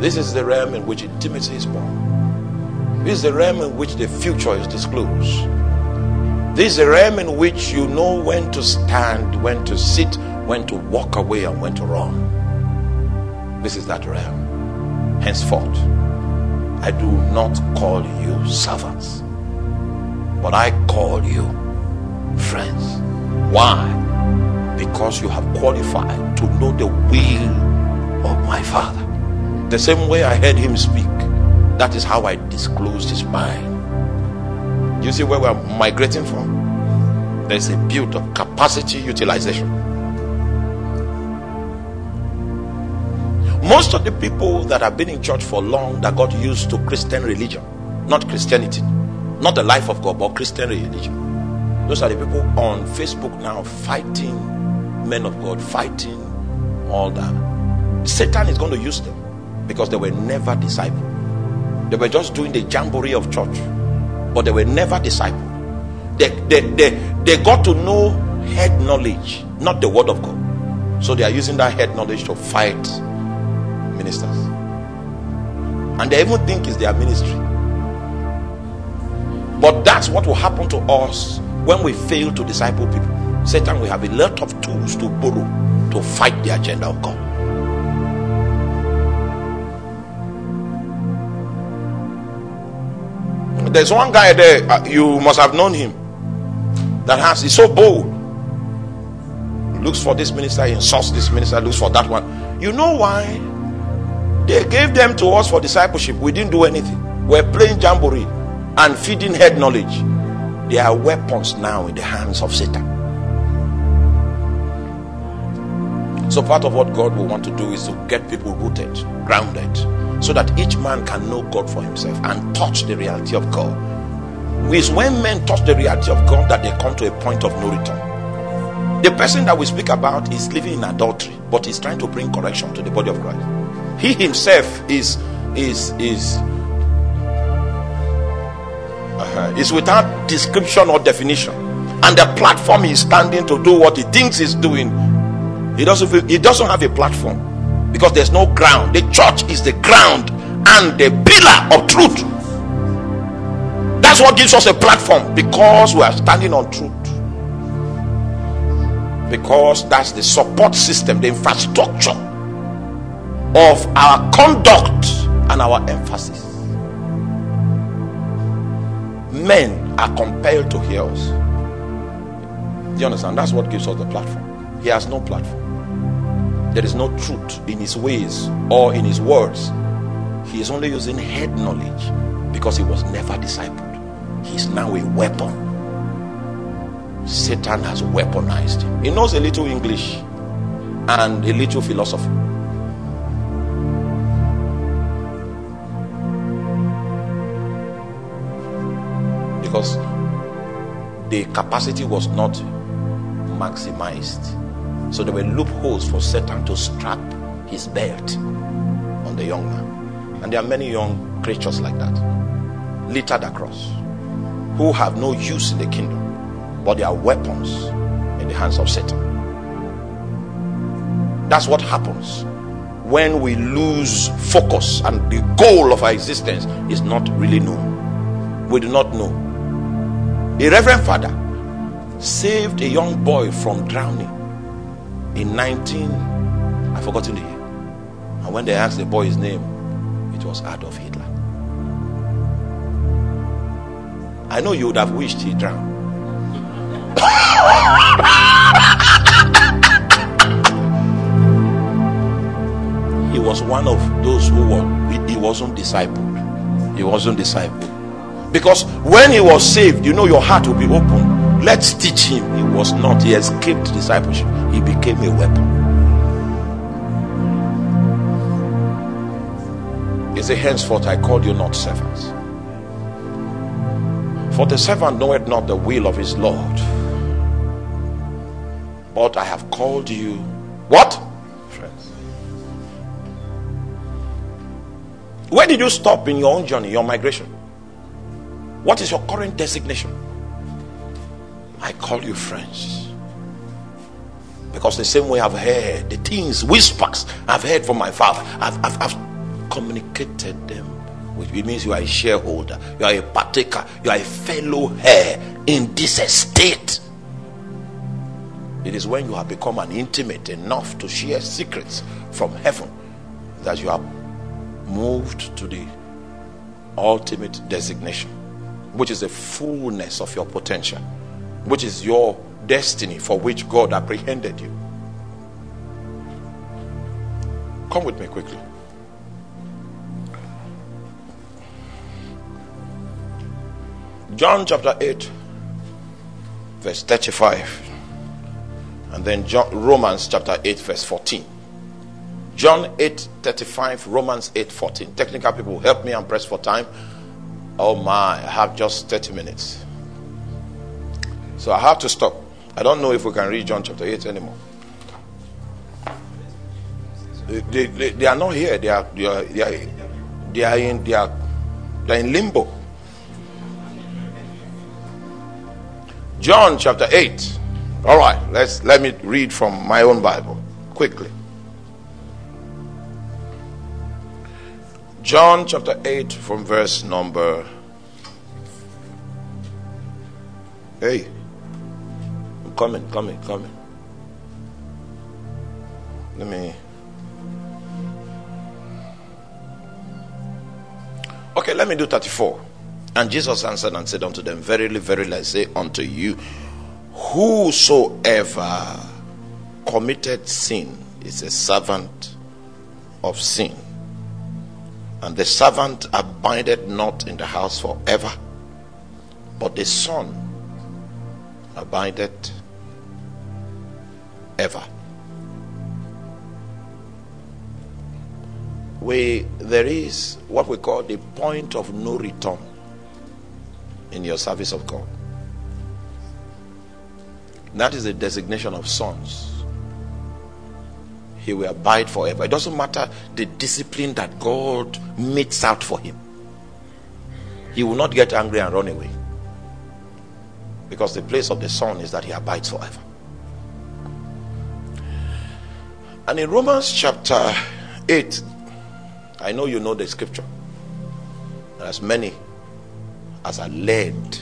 This is the realm in which intimacy is born. This is the realm in which the future is disclosed. This is the realm in which you know when to stand, when to sit, when to walk away, and when to run. This is that realm. Henceforth, I do not call you servants, but I call you friends. Why? Because you have qualified to know the will of my Father. The same way I heard him speak, that is how I disclosed his mind. You see where we're migrating from? There's a build of capacity utilization. Most of the people that have been in church for long that got used to Christian religion, not Christianity, not the life of God, but Christian religion. Those are the people on Facebook now fighting men of God, fighting all that. Satan is going to use them because they were never discipled. They were just doing the jamboree of church, but they were never discipled. They, they, they, they got to know head knowledge, not the word of God. So they are using that head knowledge to fight ministers. And they even think it's their ministry. But that's what will happen to us when we fail to disciple people. Satan will have a lot of tools to borrow to fight the agenda of God. There's one guy there, uh, you must have known him, that has, he's so bold. Looks for this minister, insults this minister, looks for that one. You know why? They gave them to us for discipleship. We didn't do anything. We're playing jamboree and feeding head knowledge. They are weapons now in the hands of Satan. So, part of what God will want to do is to get people rooted, grounded, so that each man can know God for himself and touch the reality of God. It's when men touch the reality of God that they come to a point of no return. The person that we speak about is living in adultery, but he's trying to bring correction to the body of Christ. He himself is is is uh, is without description or definition, and the platform he's standing to do what he thinks he's doing he doesn't feel, he doesn't have a platform because there's no ground. The church is the ground and the pillar of truth. That's what gives us a platform because we are standing on truth. Because that's the support system, the infrastructure of our conduct and our emphasis. Men are compelled to hear us. Do you understand? That's what gives us the platform. He has no platform there is no truth in his ways or in his words. He is only using head knowledge because he was never discipled. He is now a weapon. Satan has weaponized him. He knows a little English and a little philosophy. Because the capacity was not maximized so there were loopholes for Satan to strap his belt on the young man. And there are many young creatures like that, littered across, who have no use in the kingdom, but they are weapons in the hands of Satan. That's what happens when we lose focus and the goal of our existence is not really known. We do not know. A reverend father saved a young boy from drowning in 19 I've forgotten the year. And when they asked the boy his name, it was Adolf Hitler. I know you would have wished he drowned. he was one of those who were, he wasn't discipled. He wasn't discipled. Because when he was saved, you know, your heart will be open Let's teach him. He was not. He escaped discipleship. He became a weapon. He said, Henceforth I call you not servants. For the servant knoweth not the will of his Lord. But I have called you what? Friends. Where did you stop in your own journey, your migration? What is your current designation? I call you friends. Because the same way I've heard the things, whispers I've heard from my father, I've, I've, I've communicated them. Which means you are a shareholder, you are a partaker, you are a fellow heir in this estate. It is when you have become an intimate enough to share secrets from heaven that you are moved to the ultimate designation, which is the fullness of your potential which is your destiny for which God apprehended you. Come with me quickly. John chapter 8, verse 35. And then John, Romans chapter 8, verse 14. John 8, 35, Romans 8, 14. Technical people, help me and press for time. Oh my, I have just 30 minutes. So I have to stop. I don't know if we can read John chapter 8 anymore. They, they, they are not here. They are, they are, they are, they are in they are, they are in limbo. John chapter 8. All right, let's let me read from my own Bible quickly. John chapter 8 from verse number Hey coming, coming, coming. Let me. Okay, let me do 34. And Jesus answered and said unto them, Verily, verily, I say unto you, whosoever committed sin is a servant of sin. And the servant abided not in the house forever, but the son abided ever. We, there is what we call the point of no return in your service of God. That is the designation of sons. He will abide forever. It doesn't matter the discipline that God metes out for him. He will not get angry and run away. Because the place of the son is that he abides forever. And in Romans chapter 8, I know you know the scripture. As many as are led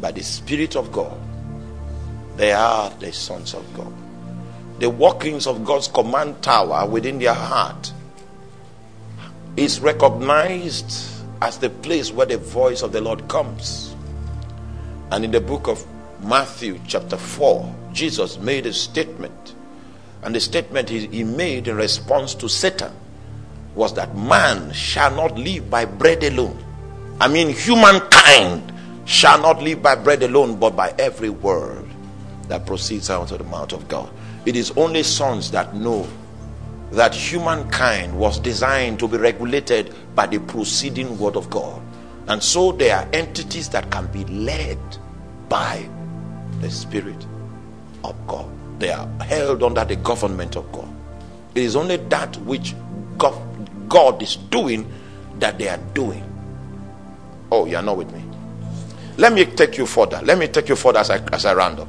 by the Spirit of God, they are the sons of God. The workings of God's command tower within their heart is recognized as the place where the voice of the Lord comes. And in the book of Matthew, chapter 4, Jesus made a statement. And the statement he, he made in response to Satan was that man shall not live by bread alone I mean, humankind shall not live by bread alone, but by every word that proceeds out of the mouth of God. It is only sons that know that humankind was designed to be regulated by the proceeding word of God. And so they are entities that can be led by the Spirit of God. They are held under the government of God. It is only that which God is doing that they are doing. Oh, you're not with me. Let me take you further. Let me take you further as I, as I round up.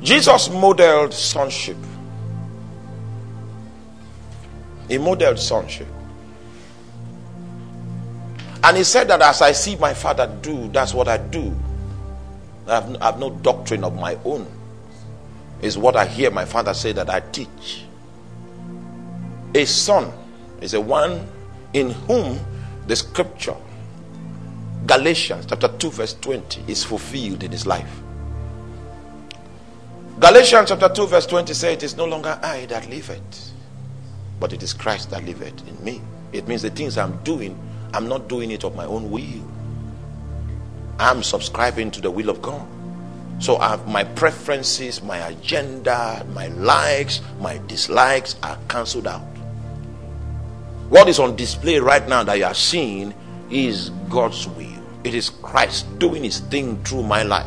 Jesus modeled sonship. He modeled sonship. And he said that as I see my father do, that's what I do. I have, I have no doctrine of my own. Is what I hear my father say that I teach. A son is the one in whom the scripture, Galatians chapter 2, verse 20, is fulfilled in his life. Galatians chapter 2, verse 20 says, It is no longer I that liveth, but it is Christ that liveth in me. It means the things I'm doing, I'm not doing it of my own will. I'm subscribing to the will of God. So my preferences, my agenda, my likes, my dislikes are cancelled out. What is on display right now that you are seeing is God's will. It is Christ doing his thing through my life.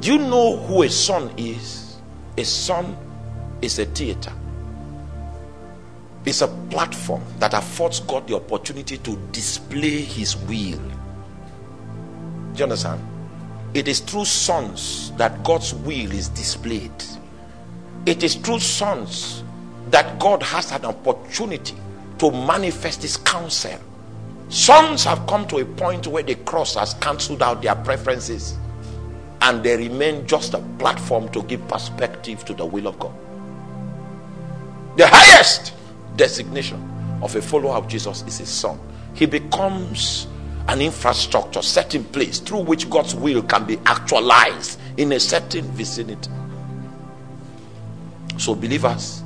Do you know who a son is? A son is a theater. It's a platform that affords God the opportunity to display his will. Do you understand? It is through sons that God's will is displayed. It is through sons that God has an opportunity to manifest his counsel. Sons have come to a point where the cross has cancelled out their preferences and they remain just a platform to give perspective to the will of God. The highest designation of a follower of Jesus is his son. He becomes an infrastructure set in place through which God's will can be actualized in a certain vicinity. So, believers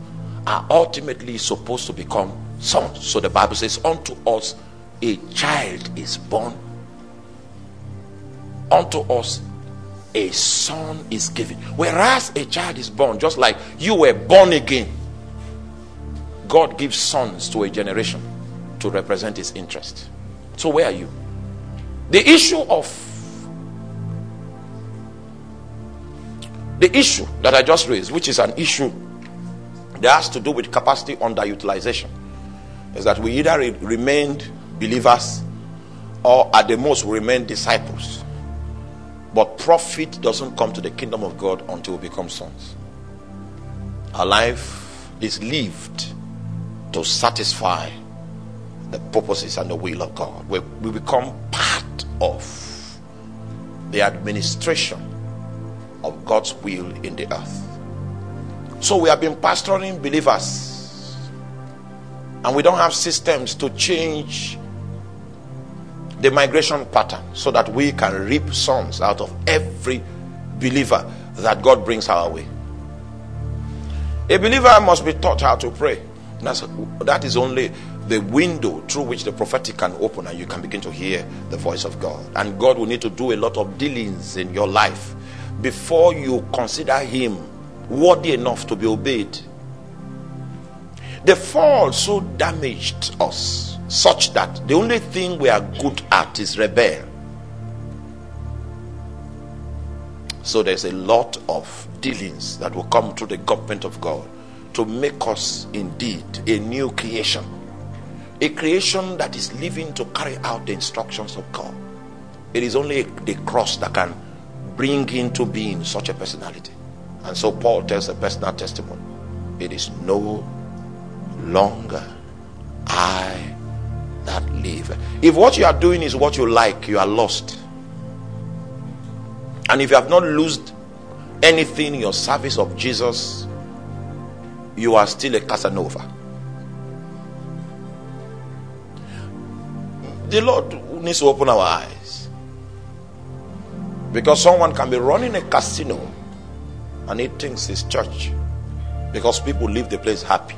are ultimately supposed to become sons. So the Bible says, Unto us a child is born, unto us a son is given. Whereas a child is born, just like you were born again, God gives sons to a generation to represent his interest. So, where are you? The issue of the issue that I just raised, which is an issue that has to do with capacity underutilization is that we either re- remained believers or at the most remain disciples. But profit doesn't come to the kingdom of God until we become sons. Our life is lived to satisfy the purposes and the will of God. We, we become part of the administration of God's will in the earth. So we have been pastoring believers And we don't have systems to change the migration pattern so that we can reap sons out of every believer that God brings our way. A believer must be taught how to pray. That's, that is only the window through which the prophetic can open and you can begin to hear the voice of God. And God will need to do a lot of dealings in your life before you consider Him worthy enough to be obeyed. The fall so damaged us such that the only thing we are good at is rebel. So there's a lot of dealings that will come through the government of God to make us indeed a new creation. A creation that is living to carry out the instructions of God. It is only the cross that can bring into being such a personality. And so Paul tells a personal testimony. It is no longer I that live. If what you are doing is what you like, you are lost. And if you have not lost anything in your service of Jesus, you are still a Casanova. The Lord needs to open our eyes. Because someone can be running a casino and he thinks it's church. Because people leave the place happy.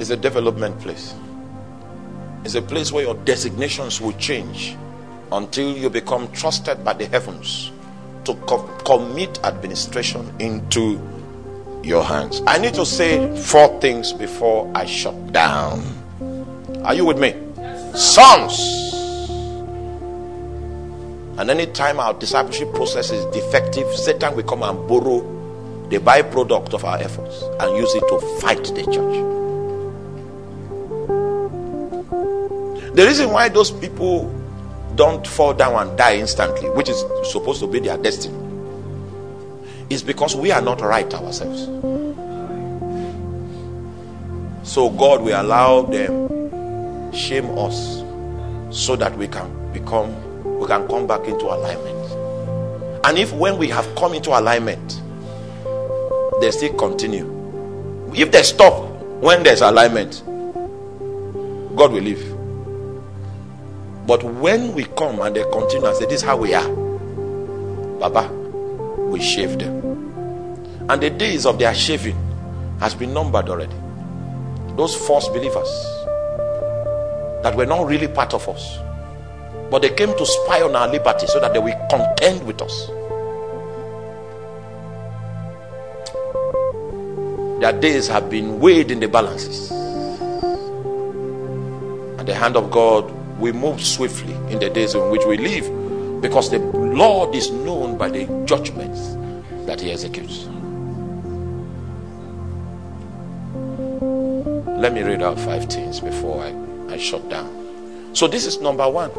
It's a development place. It's a place where your designations will change until you become trusted by the heavens to co- commit administration into your hands. I need to say four things before I shut down. Are you with me? Sons. And anytime our discipleship process is defective, Satan will come and borrow the byproduct of our efforts and use it to fight the church. The reason why those people don't fall down and die instantly, which is supposed to be their destiny, is because we are not right ourselves. So God will allow them shame us so that we can become we can come back into alignment. And if when we have come into alignment, they still continue. If they stop when there's alignment, God will leave. But when we come and they continue and say, This is how we are, Baba, we shave them. And the days of their shaving has been numbered already. Those false believers that were not really part of us, but they came to spy on our liberty so that they will contend with us. Their days have been weighed in the balances. And the hand of God we move swiftly in the days in which we live because the Lord is known by the judgments that he executes. Let me read out five things before I, I shut down. So, this is number one.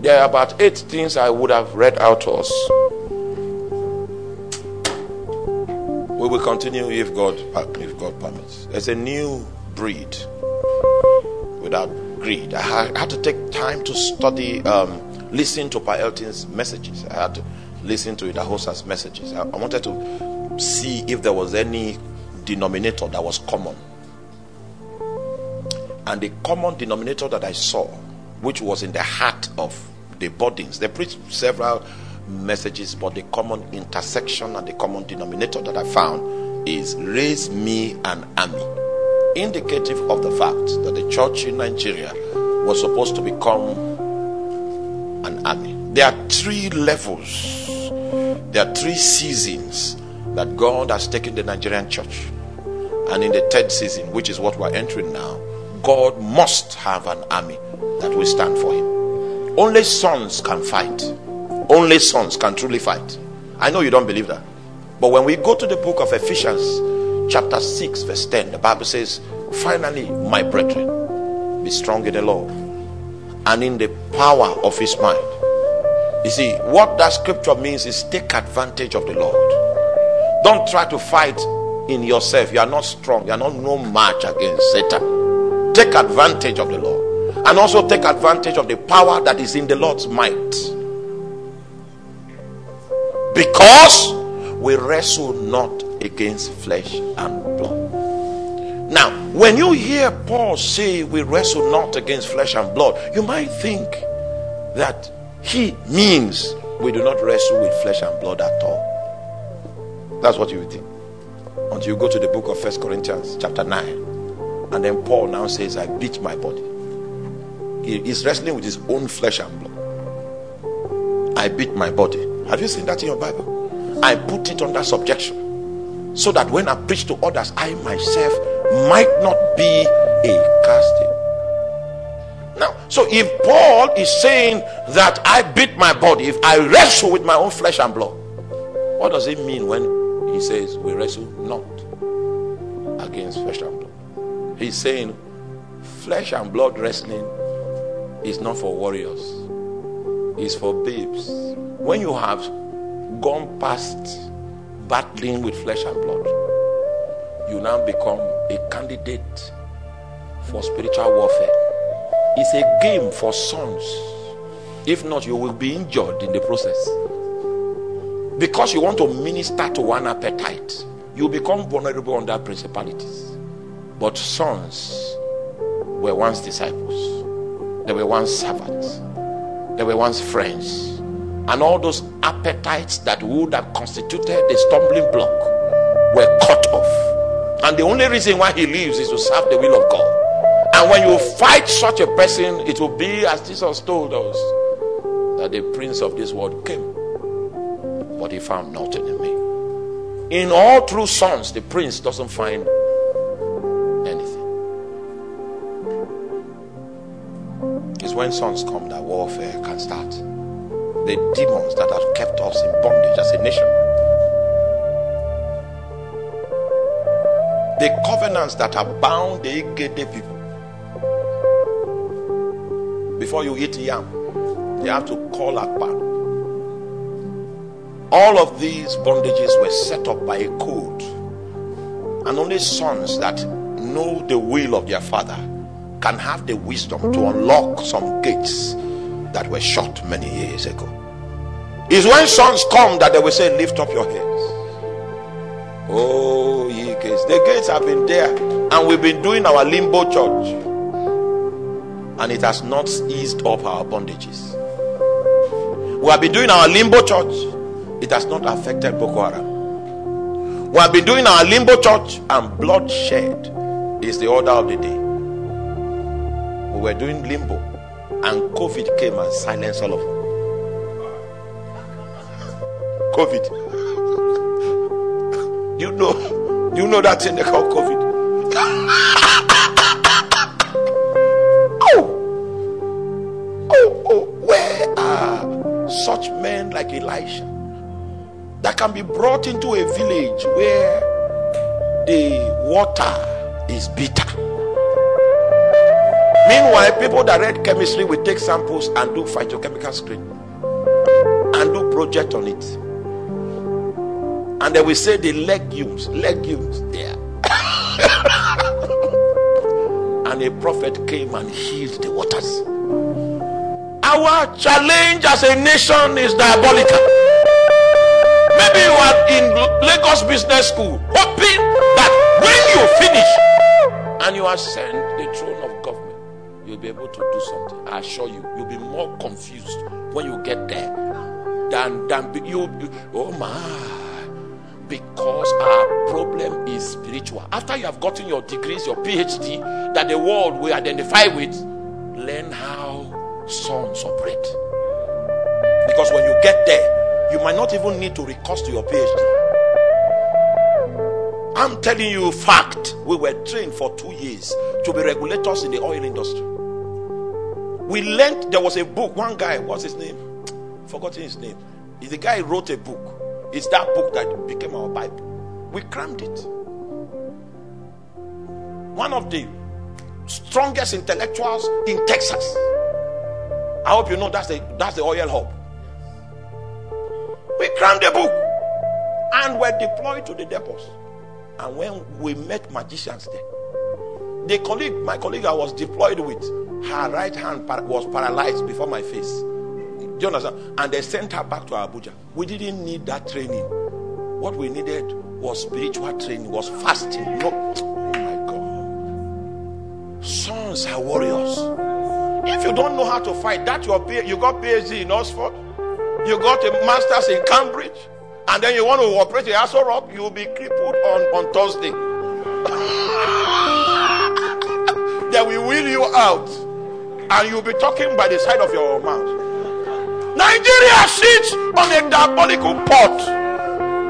There are about eight things I would have read out to us. We will continue if God if God permits. There's a new breed without greed. I had to take time to study, um, listen to Pa Elton's messages. I had to listen to Idahosa's messages. I, I wanted to see if there was any denominator that was common. And the common denominator that I saw, which was in the heart of the bodies, they preached several messages, but the common intersection and the common denominator that I found is raise me an army indicative of the fact that the church in Nigeria was supposed to become. There are three levels, there are three seasons that God has taken the Nigerian church. And in the third season, which is what we're entering now, God must have an army that will stand for him. Only sons can fight. Only sons can truly fight. I know you don't believe that. But when we go to the book of Ephesians, chapter 6, verse 10, the Bible says, Finally, my brethren, be strong in the Lord and in the power of his mind. You see, what that scripture means is take advantage of the Lord. Don't try to fight in yourself. You are not strong. You are not no match against Satan. Take advantage of the Lord. And also take advantage of the power that is in the Lord's might. Because we wrestle not against flesh and blood. Now, when you hear Paul say we wrestle not against flesh and blood, you might think that he means we do not wrestle with flesh and blood at all. That's what you would think. Until you go to the book of First Corinthians, chapter 9. And then Paul now says, I beat my body. He's wrestling with his own flesh and blood. I beat my body. Have you seen that in your Bible? I put it under subjection so that when I preach to others, I myself might not be a casting. Now, so if Paul is saying that I beat my body, if I wrestle with my own flesh and blood, what does it mean when he says we wrestle not against flesh and blood? He's saying flesh and blood wrestling is not for warriors, it's for babes. When you have gone past battling with flesh and blood, you now become a candidate for spiritual warfare. It's a game for sons. If not, you will be injured in the process. Because you want to minister to one appetite, you become vulnerable under principalities. But sons were once disciples, they were once servants, they were once friends. And all those appetites that would have constituted the stumbling block were cut off. And the only reason why he lives is to serve the will of God. And when you fight such a person, it will be as Jesus told us that the prince of this world came, but he found nothing in me. In all true sons, the prince doesn't find anything. It's when sons come that warfare can start. The demons that have kept us in bondage as a nation. The covenants that have bound the Igede people before you eat yam, you have to call Akbar. All of these bondages were set up by a code, and only sons that know the will of their father can have the wisdom to unlock some gates that were shut many years ago. Is when sons come that they will say, Lift up your heads. Oh, ye gates. The gates have been there, and we've been doing our limbo church and it has not eased up our bondages. We have been doing our limbo church, it has not affected Boko Haram. We have been doing our limbo church, and bloodshed is the order of the day. We were doing limbo, and COVID came and silenced all of them. COVID. you know, you know that thing they call COVID. like Elisha that can be brought into a village where the water is bitter. Meanwhile, people that read chemistry will take samples and do phytochemical screen and do project on it. And they will say the legumes, legumes there. and a prophet came and healed the waters. Our challenge as a nation is diabolical. Maybe you are in Lagos Business School, hoping that when you finish and you ascend the throne of government, you'll be able to do something. I assure you, you'll be more confused when you get there than than you. oh my because our problem is spiritual. After you have gotten your degrees, your PhD, that the world will identify with, learn how sons operate. Because when you get there, you might not even need to recourse to your PhD. I'm telling you fact. We were trained for two years to be regulators in the oil industry. We learned there was a book. One guy, what's his name? Forgotten his name. The guy wrote a book. It's that book that became our Bible. We crammed it. One of the strongest intellectuals in Texas I hope you know that's the that's the oil hub. We crammed the book and were deployed to the depots. And when we met magicians there, the colleague, my colleague I was deployed with, her right hand was paralyzed before my face. Do you understand? And they sent her back to Abuja. We didn't need that training. What we needed was spiritual training, was fasting. No, oh my God. Sons are warriors. If you don't know how to fight, that your you got PhD in Oxford, you got a master's in Cambridge, and then you want to operate a Aso Rock, you will be crippled on, on Thursday. they will wheel you out, and you'll be talking by the side of your mouth. Nigeria sits on a diabolical pot.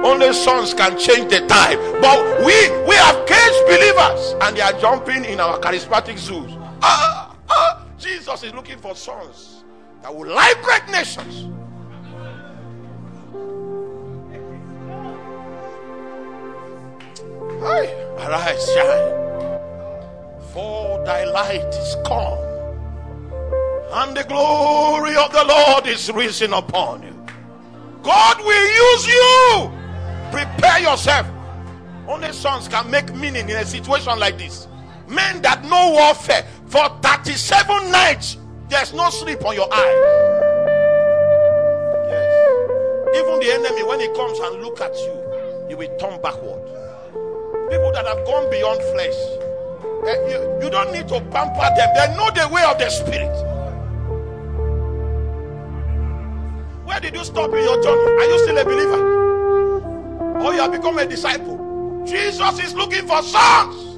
Only sons can change the time. But we we have caged believers and they are jumping in our charismatic zoos. Ah, ah, Jesus is looking for sons that will liberate nations. Hi, arise, shine. For thy light is come, and the glory of the Lord is risen upon you. God will use you. Prepare yourself. Only sons can make meaning in a situation like this. Men that know warfare for 37 nights, there's no sleep on your eyes. Yes. Even the enemy, when he comes and look at you, you will turn backward. People that have gone beyond flesh, eh, you, you don't need to pamper them. They know the way of the spirit. Where did you stop in your journey? Are you still a believer? Or you have become a disciple? Jesus is looking for sons.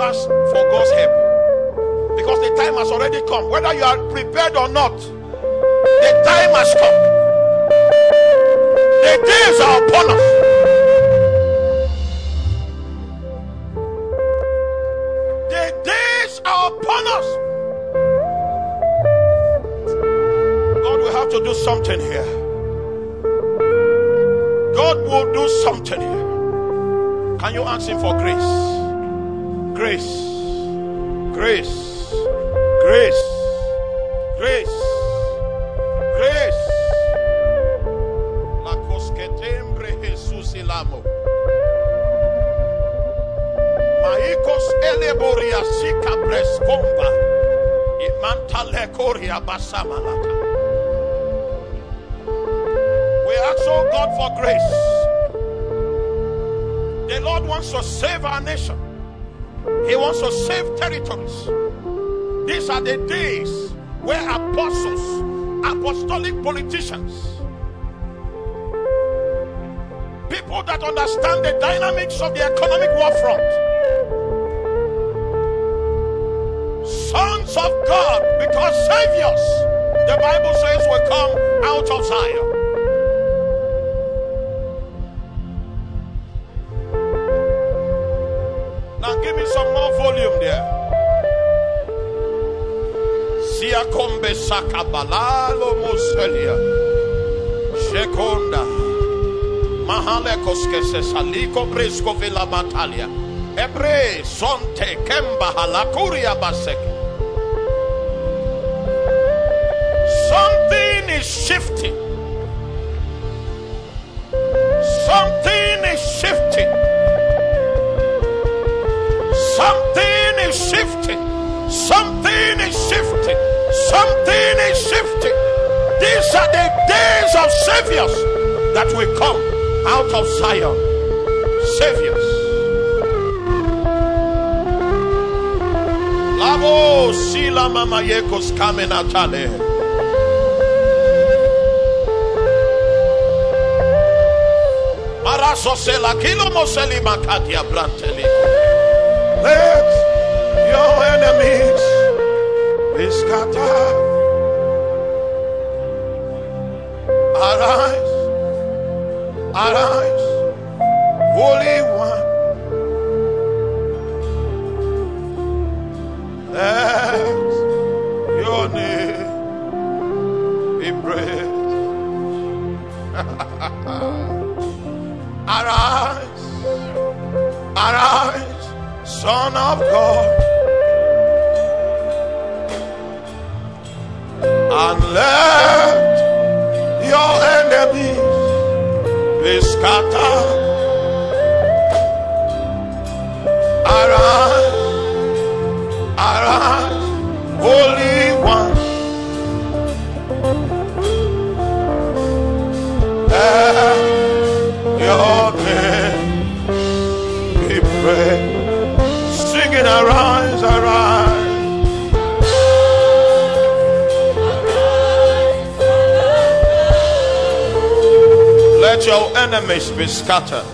Ask for God's help? Because the time has already come. Whether you are prepared or not, the time has come. The days are upon us. The days are upon us. God will have to do something here. God will do something here. Can you ask Him for grace? Grace, grace, grace, grace, grace. La cosquetembre Jesús ilamo. Maikos eleboria sika prescomba. Imantale coria basamalata. We ask, oh God, for grace. The Lord wants to save our nation, He wants to save territories. These are the days where apostles, apostolic politicians, people that understand the dynamics of the economic war front, sons of God, because saviors, the Bible says, will come out of Zion. Sakabalalo moselia. Shekonda. Mahale koskese saliko brisco villa. Ebre sonte kemba halakuria basek. Something is shifting. Something is shifting. Something is shifting. Something is shifting. Something is shifting. These are the days of saviors that will come out of Zion. Saviors. Lavo sila mama yekos. Maraso sela kilo moseli makatia branteli. Let your enemies scattered. Arise, arise, enemies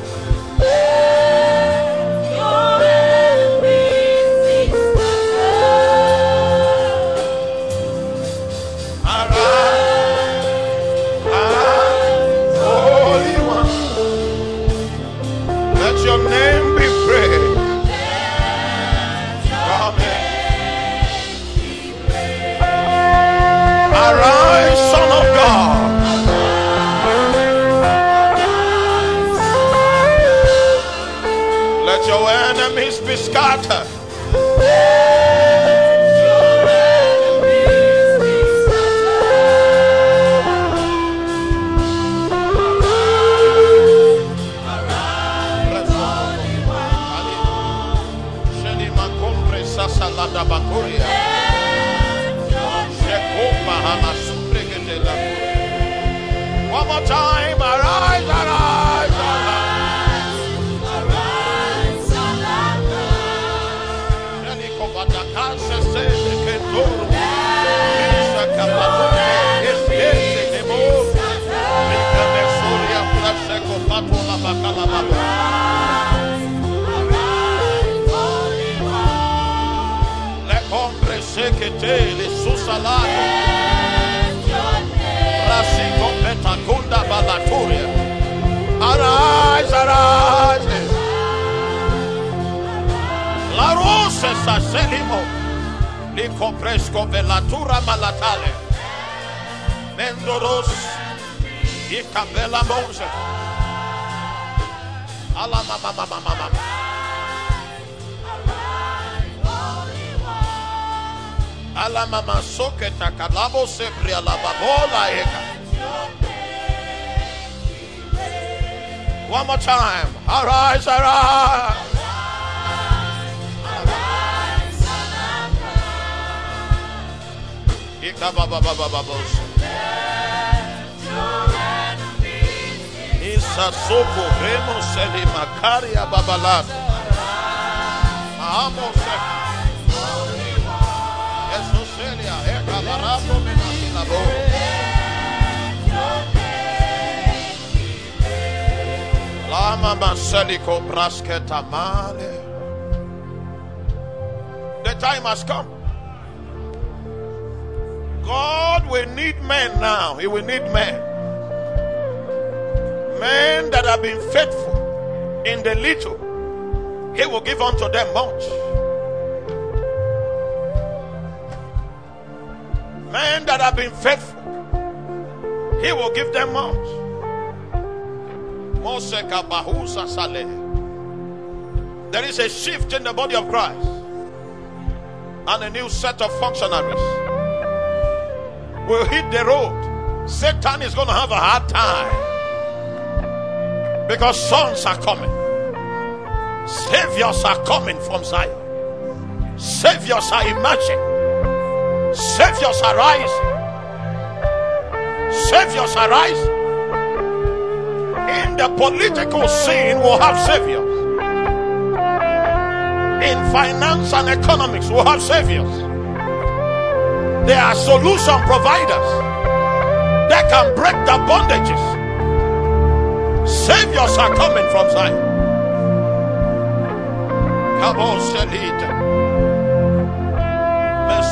One more time, susalato. Rasi competa kunda balaturia. Arise, arise. La rosa sa selimo. Li compresco velatura malatale. Mendoros. E cabela monza. Ala mama mama mama. Ala mama soke takalabo sepri eka. One more time. Arise, arise. Remo babalat. Amo. The time has come. God will need men now. He will need men. Men that have been faithful in the little, He will give unto them much. Men that have been faithful, He will give them much. There is a shift in the body of Christ and a new set of functionaries. Will hit the road. Satan is going to have a hard time because sons are coming, saviors are coming from Zion, saviors are emerging, saviors arise. saviors arise. In the political scene, we'll have saviors. In finance and economics, we'll have saviors. There are solution providers that can break the bondages. Saviors are coming from Zion. Kabo selita. Mesko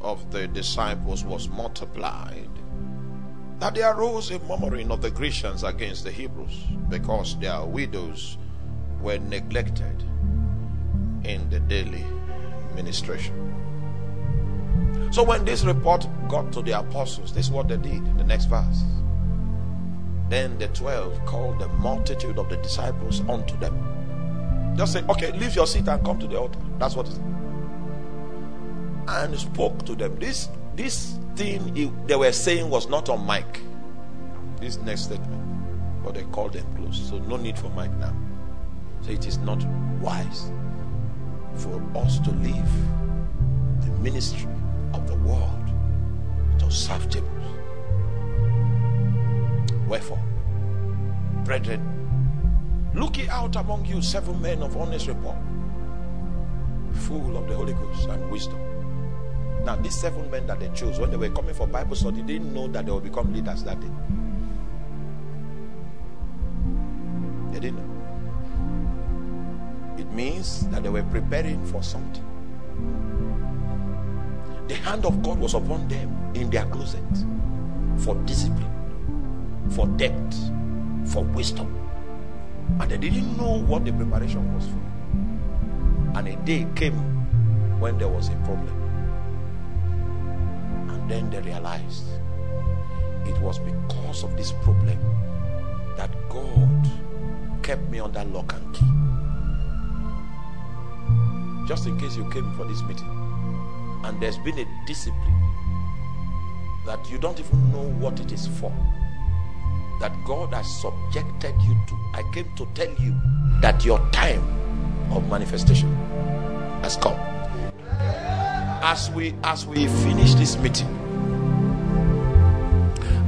of the disciples was multiplied, that there arose a murmuring of the Grecians against the Hebrews because their widows were neglected in the daily ministration. So when this report got to the apostles, this is what they did in the next verse. Then the twelve called the multitude of the disciples unto them Just say, okay, leave your seat and come to the altar. That's what it is. And spoke to them. This this thing they were saying was not on mic. This next statement. But they called them close. So no need for mic now. So it is not wise for us to leave the ministry of the world to serve tables. Wherefore, brethren, Look ye out among you seven men of honest report, full of the Holy Ghost and wisdom. Now, these seven men that they chose, when they were coming for Bible study, they didn't know that they would become leaders that day. They didn't know. It means that they were preparing for something. The hand of God was upon them in their closet for discipline, for depth, for wisdom. And they didn't know what the preparation was for. And a day came when there was a problem. Then they realized it was because of this problem that God kept me under lock and key. Just in case you came for this meeting and there's been a discipline that you don't even know what it is for that God has subjected you to. I came to tell you that your time of manifestation has come. As we as we finish this meeting,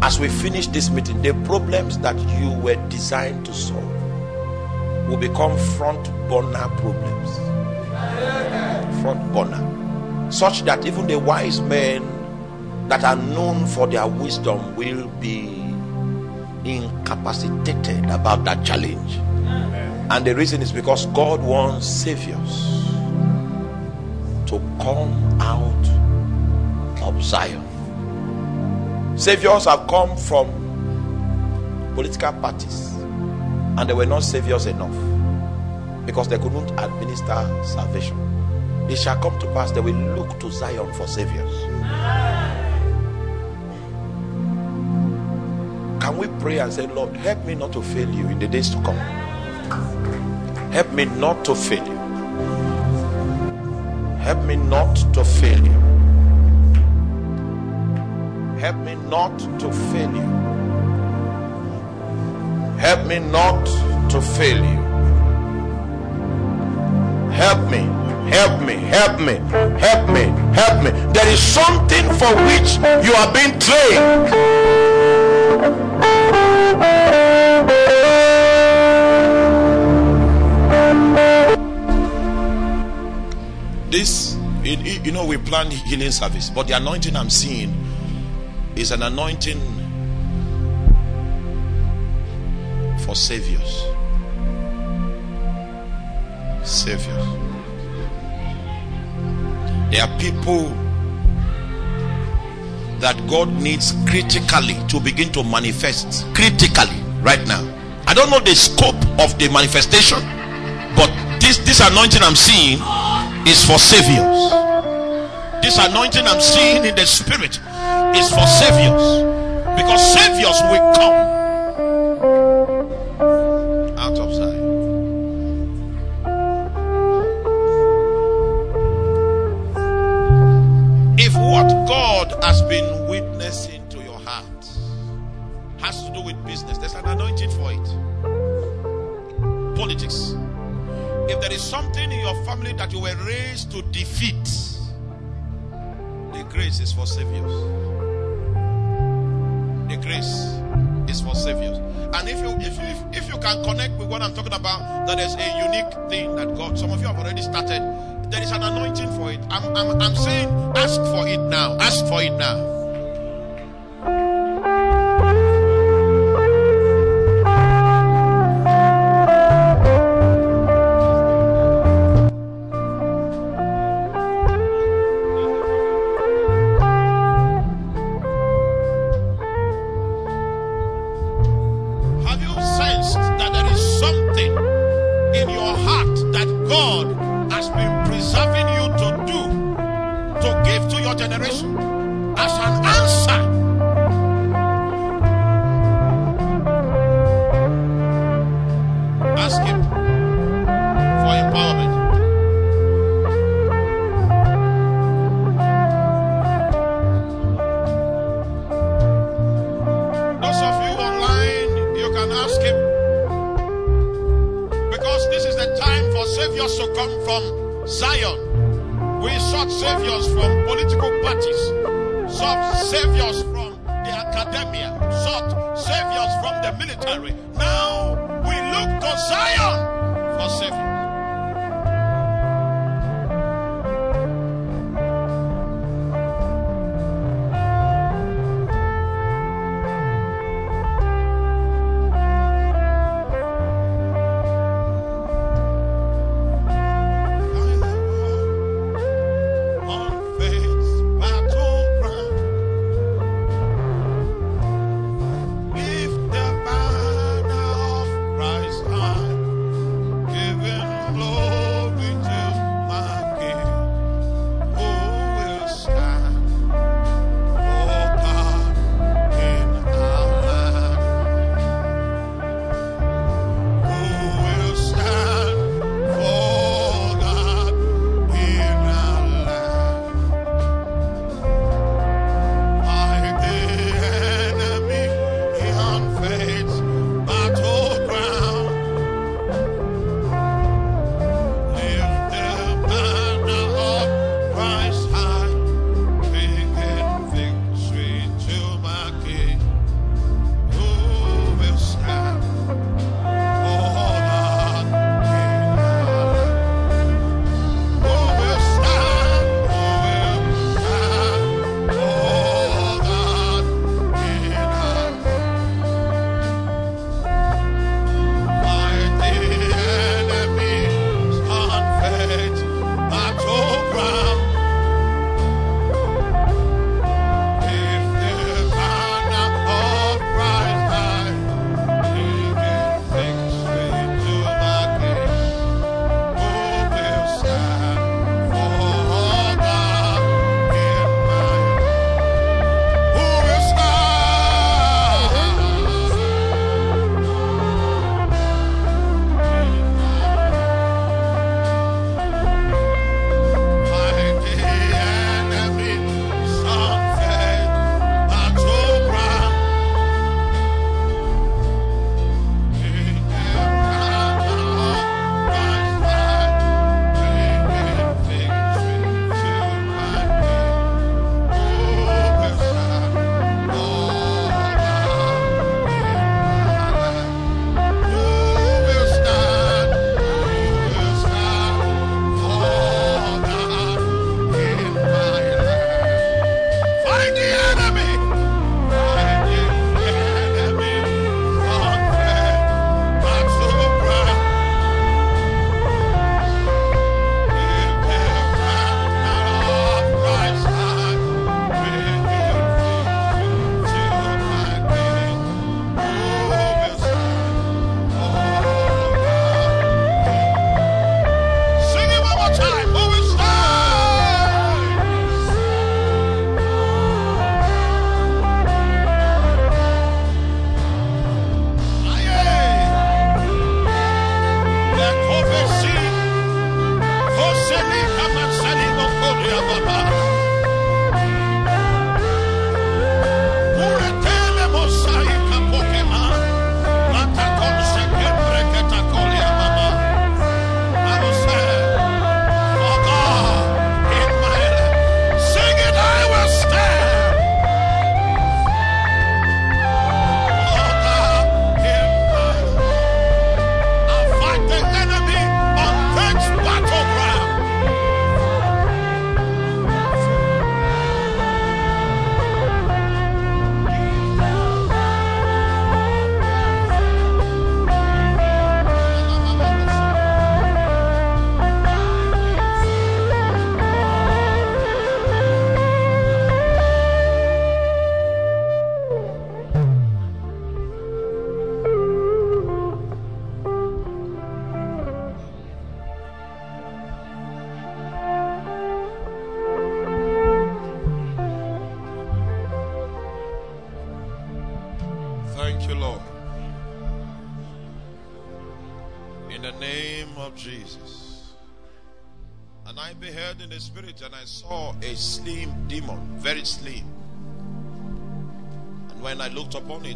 as we finish this meeting, the problems that you were designed to solve will become front burner problems. Front burner. Such that even the wise men that are known for their wisdom will be incapacitated about that challenge. And the reason is because God wants saviors to come out of Zion. Saviors have come from political parties, and they were not saviors enough because they couldn't administer salvation. It shall come to pass they will look to Zion for saviors. Can we pray and say, Lord, help me not to fail you in the days to come? Help me not to fail you. Help me not to fail you. Help me not to fail you. Help me not to fail you. Help me, help me, help me, help me, help me. There is something for which you are being trained. This, you know, we plan healing service, but the anointing I'm seeing is an anointing for saviors. Saviors. There are people that God needs critically to begin to manifest critically right now. I don't know the scope of the manifestation, but this this anointing I'm seeing is for saviors. This anointing I'm seeing in the spirit is for saviors because saviors will come out of Zion. If what God has been witnessing to your heart has to do with business, there's an anointing for it. Politics. If there is something in your family that you were raised to defeat, the grace is for saviors. Grace is for saviors. And if you if, if if you can connect with what I'm talking about, that is a unique thing that God. Some of you have already started. There is an anointing for it. I'm I'm, I'm saying ask for it now. Ask for it now.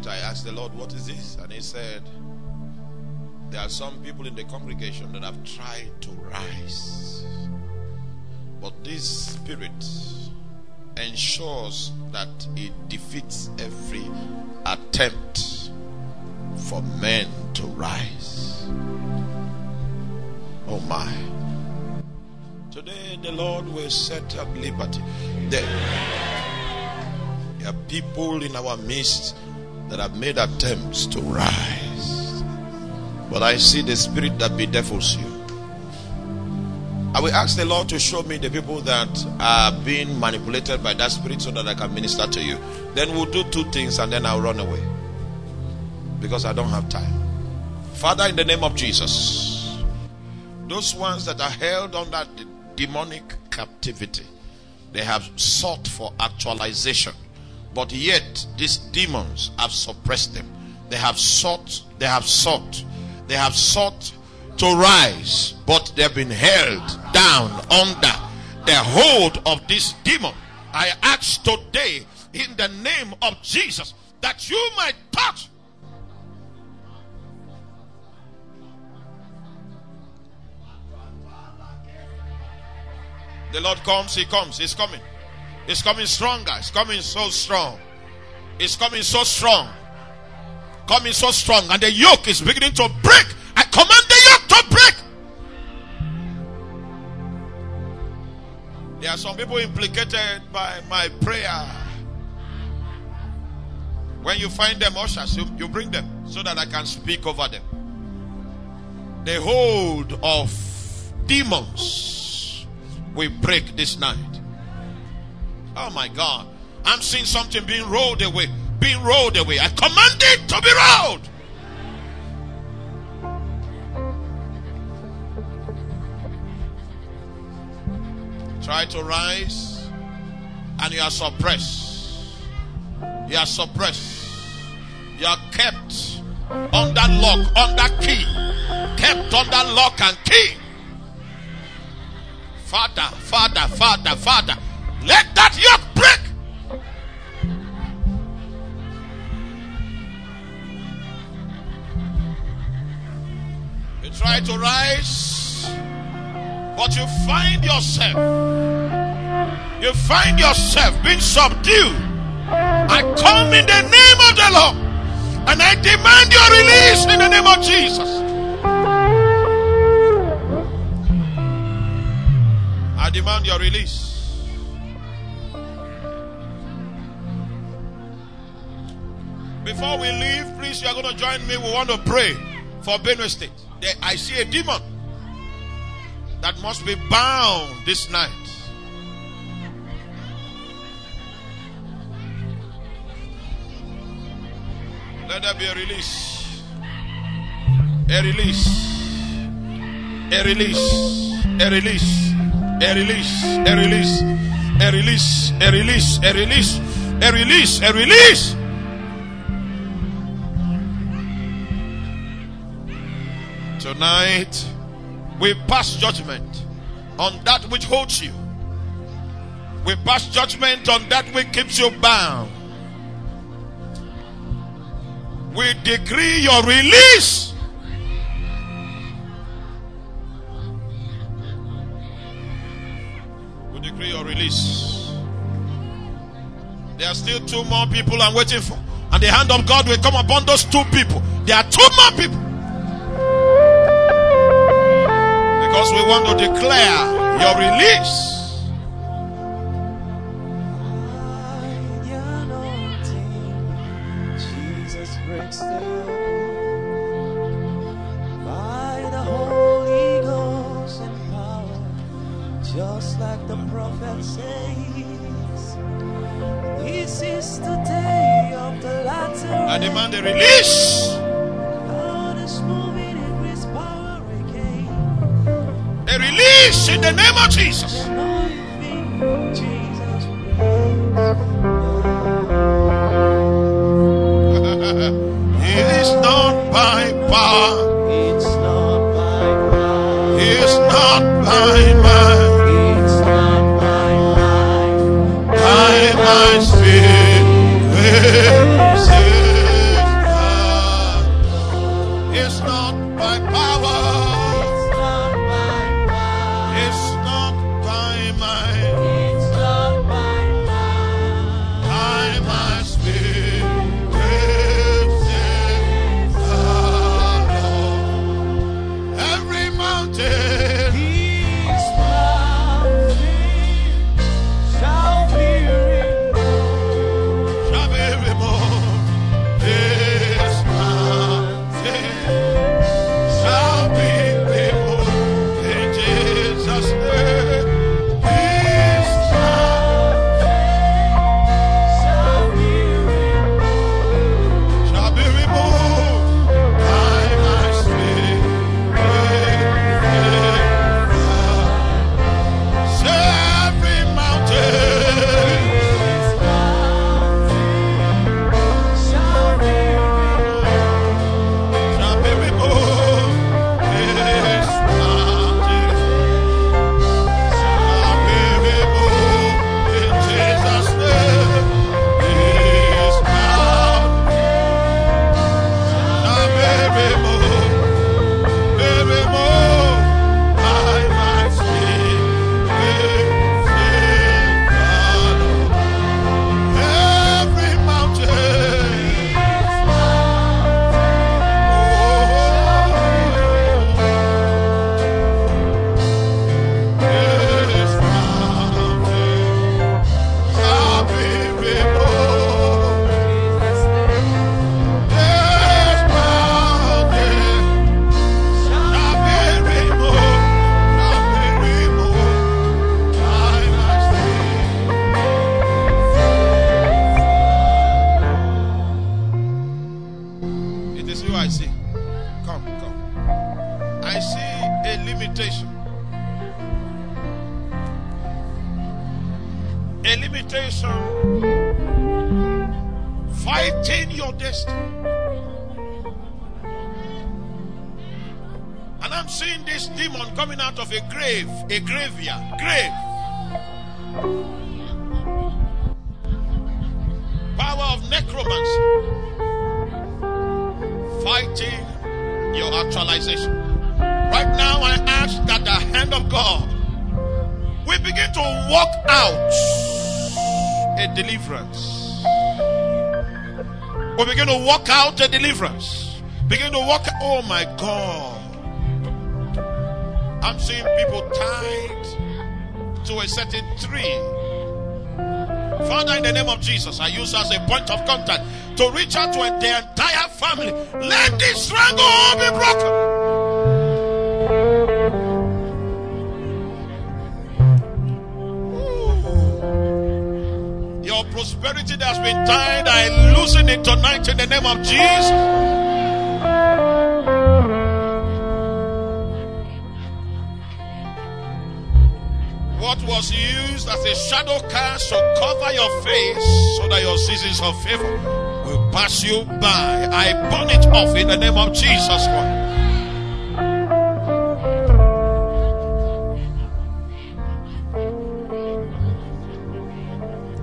I asked the Lord, What is this? And He said, There are some people in the congregation that have tried to rise. But this spirit ensures that it defeats every attempt for men to rise. Oh my. Today the Lord will set at liberty. There, there are people in our midst that have made attempts to rise. But I see the spirit that bedevils you. I will ask the Lord to show me the people that are being manipulated by that spirit so that I can minister to you. Then we'll do two things and then I'll run away. Because I don't have time. Father, in the name of Jesus, those ones that are held under the demonic captivity, they have sought for actualization. But yet, these demons have suppressed them. They have sought, they have sought, they have sought to rise, but they've been held down under the hold of this demon. I ask today in the name of Jesus that you might touch. The Lord comes, He comes, He's coming. He's coming stronger, He's coming so strong. It's coming so strong. Coming so strong, and the yoke is beginning to break. I command the yoke to break. There are some people implicated by my prayer. When you find them, ushers, you, you bring them so that I can speak over them. The hold of demons we break this night. Oh my God. I'm seeing something being rolled away. Being rolled away. I command it to be rolled. Try to rise and you are suppressed. You are suppressed. You are kept under lock, under key. Kept under lock and key. Father, Father, Father, Father, let that yoke break. You try to rise, but you find yourself, you find yourself being subdued. I come in the name of the Lord and I demand your release in the name of Jesus. I demand your release. Before we leave, please, you are going to join me. We want to pray for Benue State. There, I see a demon that must be bound this night. Let there be a release. A release. A release. A release. A release. A release. A release. A release. A release. A release. A release. Tonight, we pass judgment on that which holds you. We pass judgment on that which keeps you bound. We decree your release. We decree your release. There are still two more people I'm waiting for. And the hand of God will come upon those two people. There are two more people. Because we want to declare your release. Tree. Father, in the name of Jesus, I use as a point of contact to reach out to the entire family. Let this stranglehold be broken. Your prosperity that has been tied, I loosen it tonight in the name of Jesus. Shadow cast to cover your face so that your seasons of favor will pass you by. I burn it off in the name of Jesus Christ.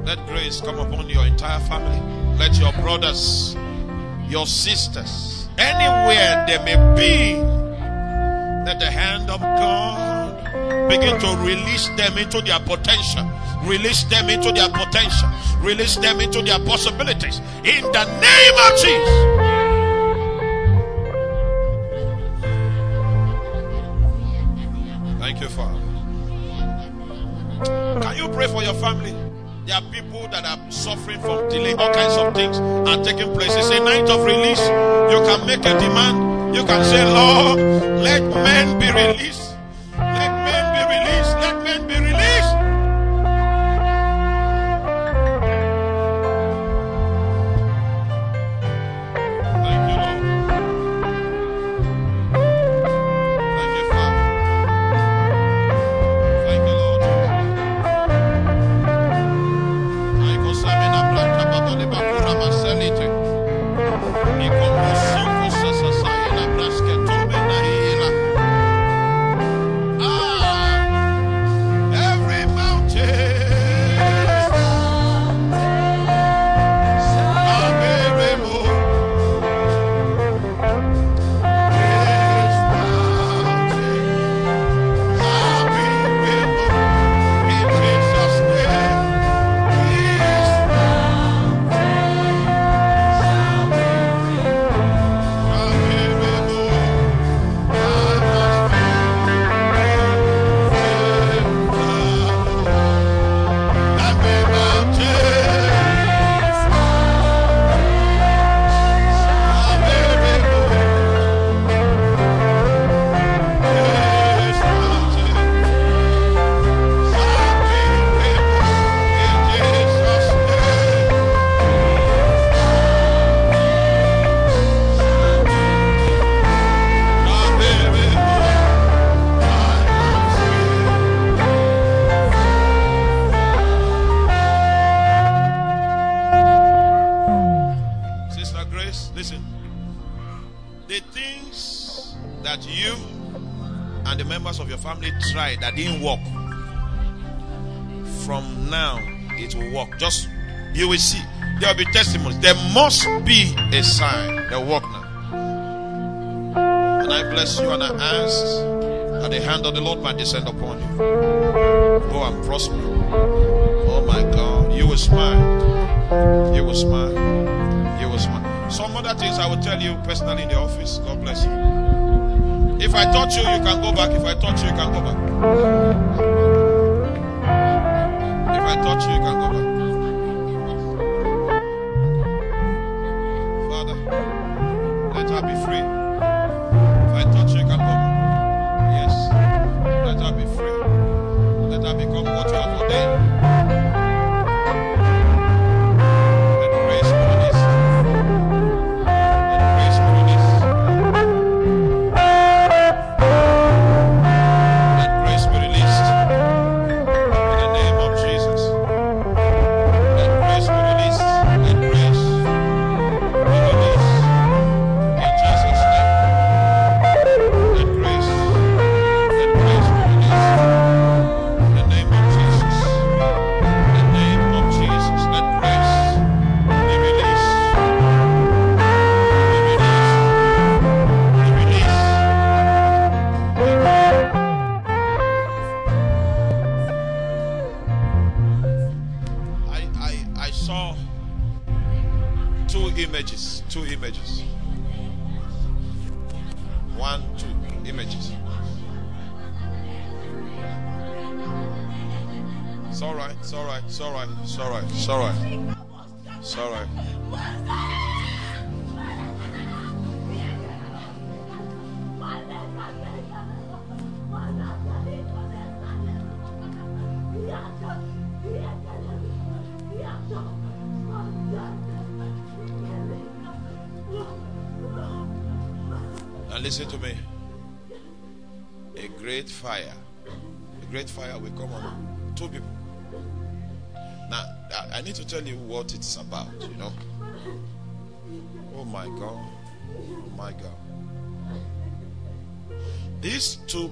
Let grace come upon your entire family. Let your brothers, your sisters, anywhere they may be, begin to release them into their potential. Release them into their potential. Release them into their possibilities. In the name of Jesus. Thank you, Father. Can you pray for your family? There are people that are suffering from delay, all kinds of things are taking place. It's a night of release. You can make a demand. You can say, Lord, let men be released. There must be a sign. They'll work now. And I bless you and I ask that the hand of the Lord might descend upon you. Oh, go and prosper. Oh my God. You will smile. You will smile. You will smile. Some other things I will tell you personally in the office. God bless you. If I touch you, you can go back. If I touch you, you can go back.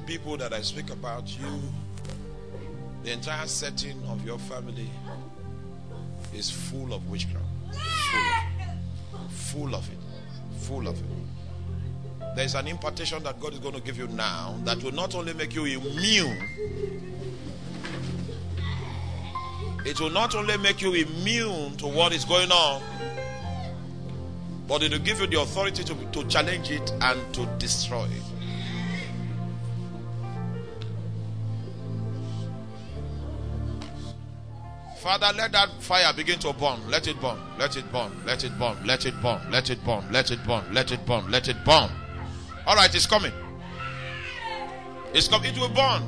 People that I speak about, you, the entire setting of your family is full of witchcraft. Full of it. Full of it. Full of it. There's an impartation that God is going to give you now that will not only make you immune, it will not only make you immune to what is going on, but it will give you the authority to, to challenge it and to destroy it. Father, let that fire begin to burn. Let it burn. Let it burn. Let it burn. Let it burn. Let it burn. Let it burn. Let it burn. Let it burn. All right, it's coming. It's coming. It will burn.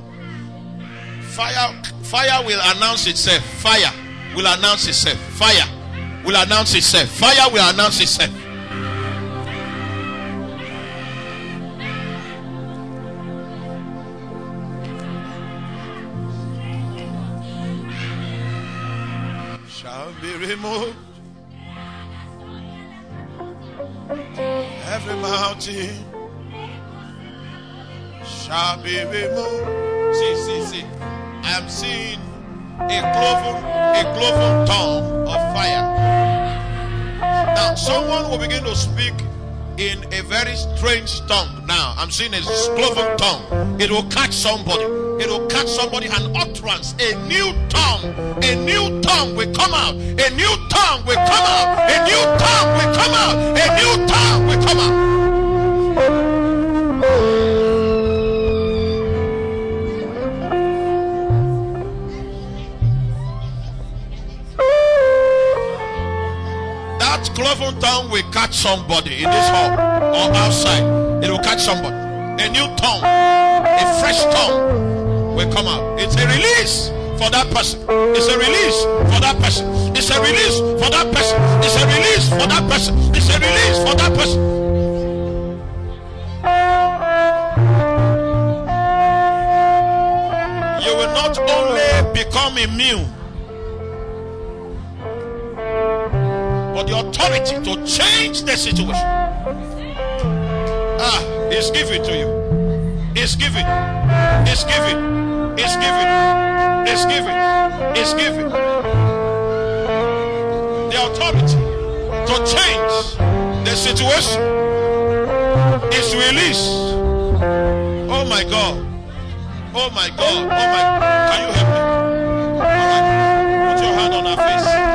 Fire. Fire will announce itself. Fire will announce itself. Fire will announce itself. Fire will announce itself. Removed. Every mountain shall be removed. See, see, see. I am seeing a cloven, a cloven tongue of fire. Now, someone will begin to speak in a very strange tongue. Now, I'm seeing a cloven tongue. It will catch somebody. It will catch somebody an utterance. A new tongue. A new tongue will come out. A new tongue will come out. A new tongue will come out. A new tongue will come out. That cloven tongue will catch somebody in this hall or outside. It will catch somebody. A new tongue, a fresh tongue will come out. It's a release for that person. It's a release for that person. It's a release for that person. It's a release for that person. It's a release for that person. You will not only become immune, but the authority to change the situation. Ah, it's given to you. It's given. It's given. It's given. It's given. It's given. The authority to change the situation is released. Oh my God. Oh my God. Oh my. Can you help me? All right. Put your hand on her face.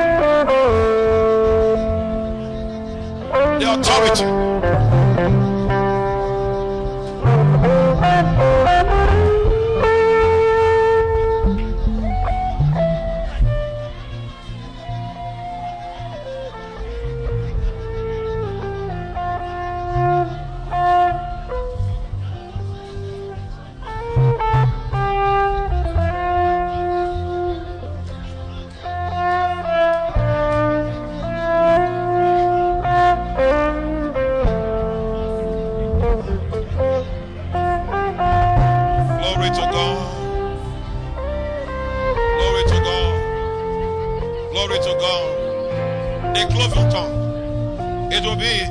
The authority.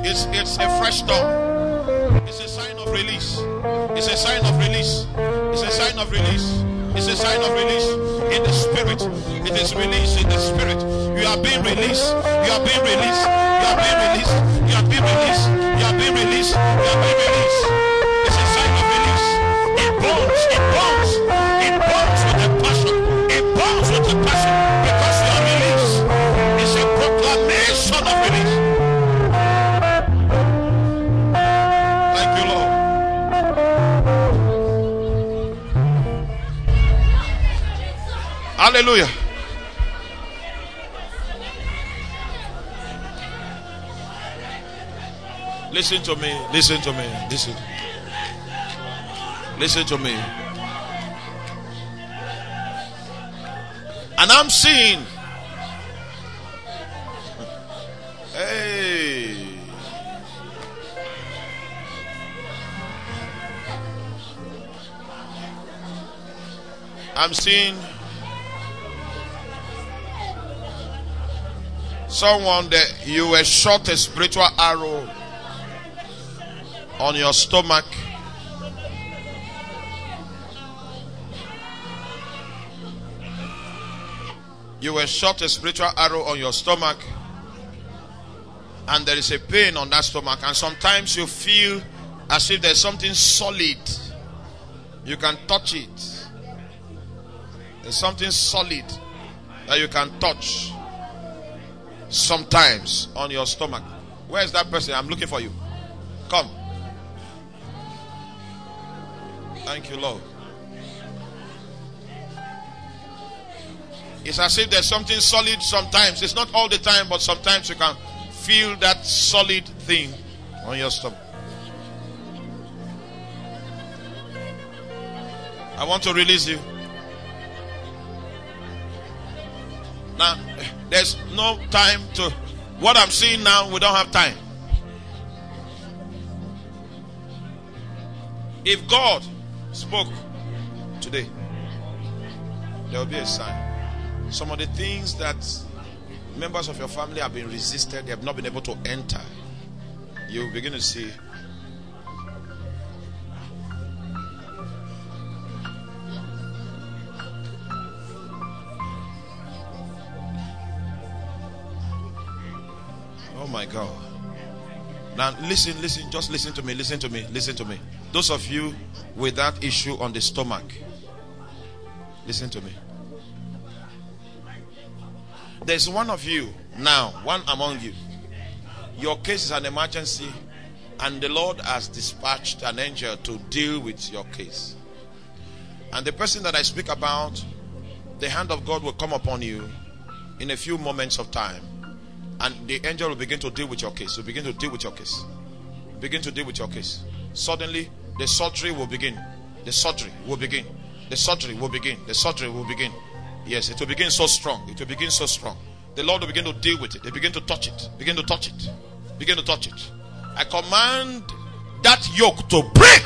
It's, it's a fresh dawn. It's a sign of release. It's a sign of release. It's a sign of release. It's a sign of release in the spirit. It is released in the spirit. You are being released. You are being released. You are being released. You are being released. You are being released. You are being released. It's a sign of release. It burns. It burns. It burns with a passion. It burns with a passion Hallelujah. Listen to me. Listen to me. Listen. Listen to me. And I'm seeing. Hey. I'm seeing someone that you were shot a spiritual arrow on your stomach. You were shot a spiritual arrow on your stomach, and there is a pain on that stomach, and sometimes you feel as if there's something solid. You can touch it. There's something solid that you can touch sometimes on your stomach. Where is that person? I'm looking for you. Come. Thank you, Lord. It's as if there's something solid sometimes. It's not all the time, but sometimes you can feel that solid thing on your stomach. I want to release you. There's no time to. What I'm seeing now, we don't have time. If God spoke today, there will be a sign. Some of the things that members of your family have been resisted, they have not been able to enter. You begin to see. God. Now, listen, listen, just listen to me, listen to me, listen to me. Those of you with that issue on the stomach, listen to me. There's one of you now, one among you. Your case is an emergency, and the Lord has dispatched an angel to deal with your case. And the person that I speak about, the hand of God will come upon you in a few moments of time and the angel will begin to deal with your case. Will begin to deal with your case. Begin to deal with your case. Suddenly, the surgery will begin. The surgery will begin. The surgery will begin. The surgery will begin. Yes, it will begin so strong. It will begin so strong. The Lord will begin to deal with it. They begin to touch it. Begin to touch it. Begin to touch it. I command that yoke to break.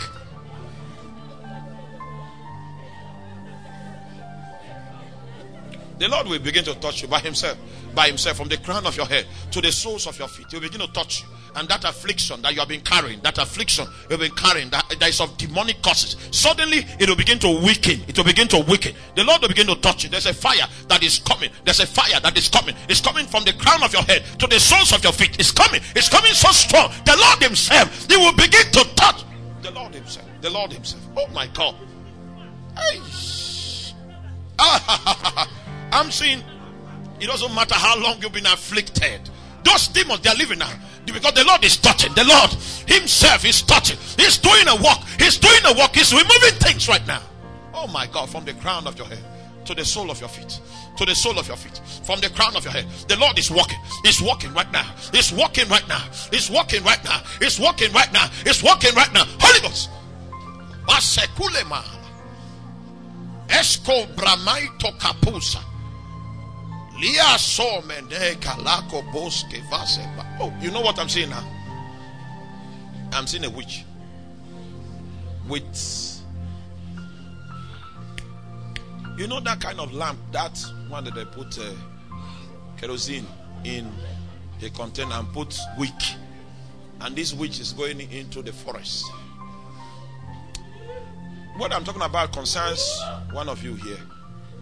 The Lord will begin to touch you by Himself by himself from the crown of your head to the soles of your feet. He will begin to touch you. And that affliction that you have been carrying, that affliction you've been carrying, that, that is of demonic causes, suddenly it will begin to weaken. It will begin to weaken. The Lord will begin to touch you. There's a fire that is coming. There's a fire that is coming. It's coming from the crown of your head to the soles of your feet. It's coming. It's coming so strong. The Lord Himself, He will begin to touch. The Lord Himself. The Lord Himself. Oh my God. Hey. Ah, I'm seeing it doesn't matter how long you've been afflicted. Those demons, they are living now. Because the Lord is touching. The Lord Himself is touching. He's doing a work. He's doing a work. He's removing things right now. Oh my God, from the crown of your head to the sole of your feet. To the sole of your feet. From the crown of your head. The Lord is walking. He's walking right now. He's walking right now. He's walking right now. He's walking right now. He's walking right now. Holy Ghost. Esko bramaito kapusa. Oh, you know what I'm saying now? I'm seeing a witch with you know that kind of lamp, that one that they put uh, kerosene in a container and put wick, and this witch is going into the forest. What I'm talking about concerns one of you here.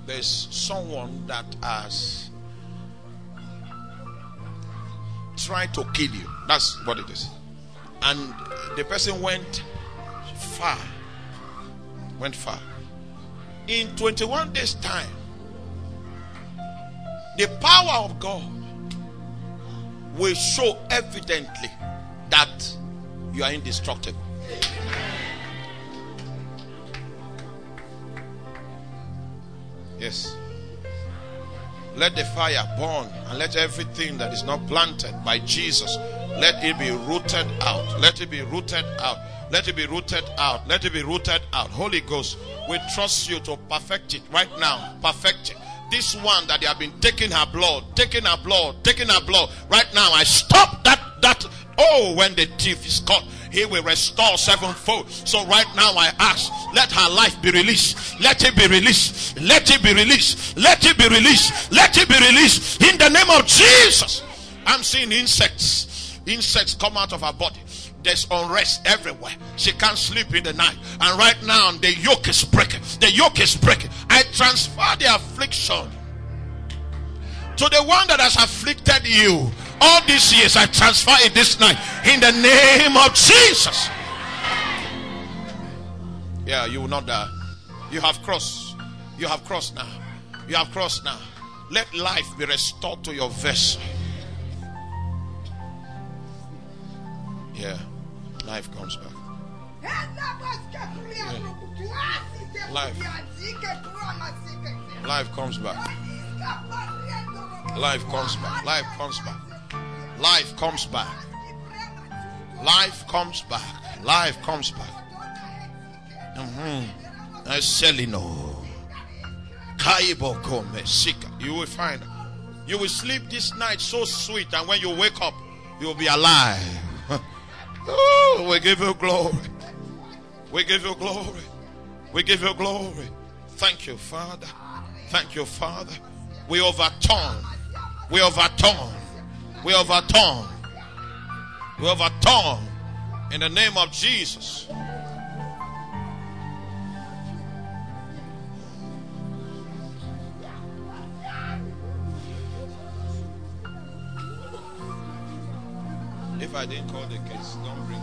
There's someone that has tried to kill you. That's what it is. And the person went far. Went far. In 21 days' time, the power of God will show evidently that you are indestructible. Yes. Let the fire burn and let everything that is not planted by Jesus, let it be rooted out. Let it be rooted out. Let it be rooted out. Let it be rooted out. Holy Ghost, we trust you to perfect it right now. Perfect it. This one that they have been taking her blood, taking her blood, taking her blood. Right now, I stop that. That oh, when the thief is caught, he will restore sevenfold. So right now I ask, let her life be released. Let it be released. Let it be released. Let it be released. Let it be released. In the name of Jesus. I'm seeing insects. Insects come out of her body. There's unrest everywhere. She can't sleep in the night. And right now, the yoke is breaking. The yoke is breaking. I transfer the affliction to the one that has afflicted you all these years. I transfer it this night in the name of Jesus. Yeah, you will not die. You have crossed. You have crossed now. You have crossed now. Let life be restored to your vessel. Yeah, life comes back. Life. Life comes back. Life comes back. Life comes back. Life comes back. Life comes back. Life comes back. Mm-hmm. Selino. You will find. You will sleep this night so sweet, and when you wake up, you will be alive. oh, we give you glory. We give you glory. We give you glory. Thank you, Father. Thank you, Father. We overturn. We overturn. We overturn. We overturn. In the name of Jesus. If I didn't call the case, don't bring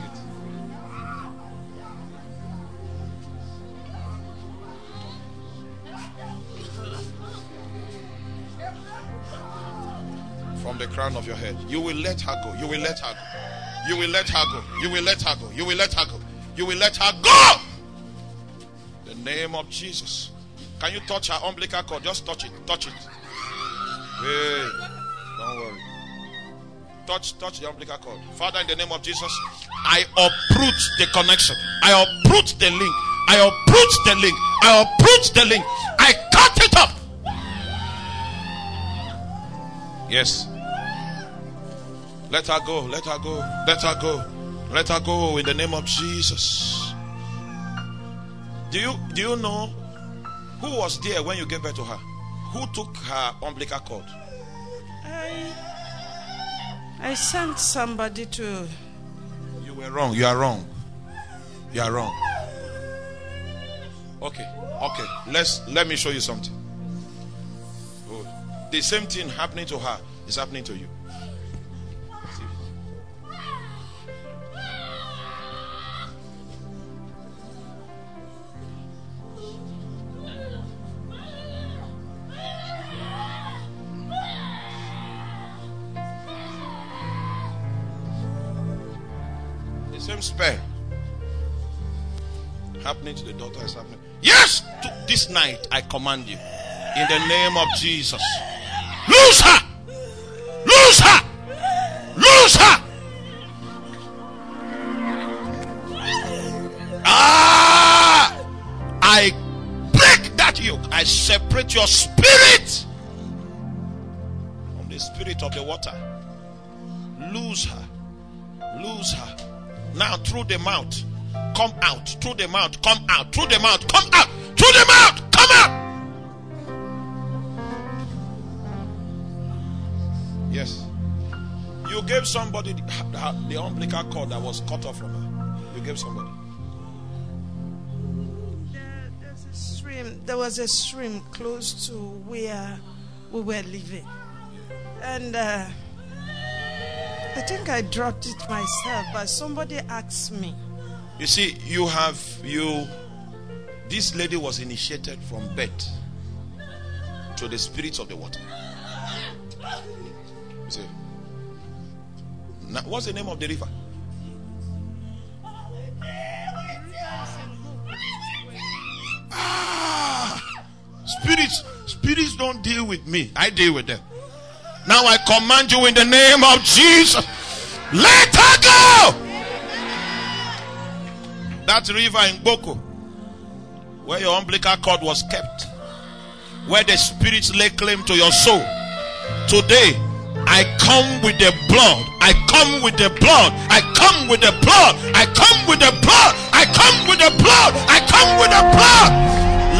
From the crown of your head. You will let her go. You will let her go. You will let her go. You will let her go. You will let her go. You will let her go. The name of Jesus. Can you touch her umbilical cord? Just touch it. Touch it. Hey, don't worry. Touch, touch the umbilical cord. Father, in the name of Jesus, I uproot the connection. I uproot the link. I uproot the link. I uproot the link. I cut it up. Yes. Let her go. Let her go. Let her go. Let her go in the name of Jesus. Do you do you know who was there when you gave birth to her? Who took her umbilical cord? I I sent somebody to You were wrong. You are wrong. You are wrong. Okay. Okay. Let's let me show you something. Good. The same thing happening to her is happening to you. The same spell happening to the daughter is happening. Yes, this night I command you in the name of Jesus. Lose her! Lose her! Lose her! Ah! I break that yoke. I separate your spirit from the spirit of the water. Through the mouth. Come out. Through the mouth. Come out. Through the mouth. Come out. Through the mouth. Come out. Yes. You gave somebody the, the, umbilical cord that was cut off from her. You gave somebody. there, there's a stream. There was a stream close to where we were living, and uh, I think I dropped it myself. But somebody asked me. You see, you have you. This lady was initiated from birth to the spirits of the water. You see. Now, what's the name of the river? Ah, spirits, spirits spirits don't deal with me, I deal with them. Now I command you in the name of Jesus. Let her go. That river in Boko, where your umbilical cord was kept, where the spirits lay claim to your soul. Today, I come with the blood. I come with the blood. I come with the blood. I come with the blood. I come with the blood. I come with the blood.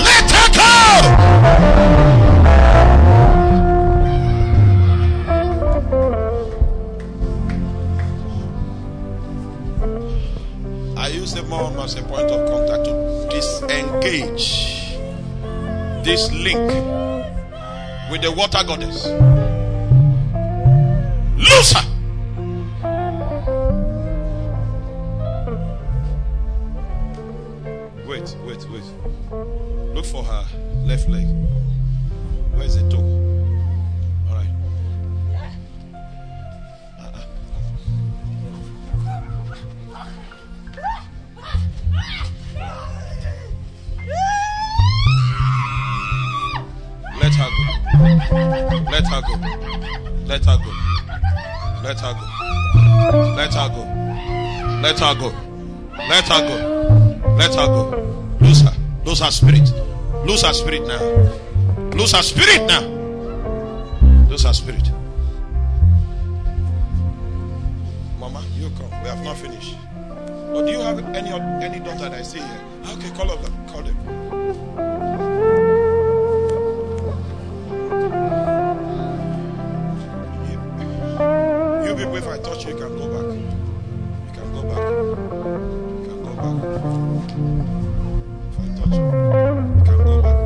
Let her go. The as a point of contact to disengage this link with the water goddess. Loose her. Wait, wait, wait. Look for her left leg. Let her go. Let her go. Let her go. Lose her. Lose her spirit. Lose her spirit now. Lose her spirit now. Lose her spirit. Mama, you come. We have not finished. Or do you have any any daughter that I see here? Okay, call up them. Call them. You, people, I touch you, you can go back. Can go back. If touch you can go back.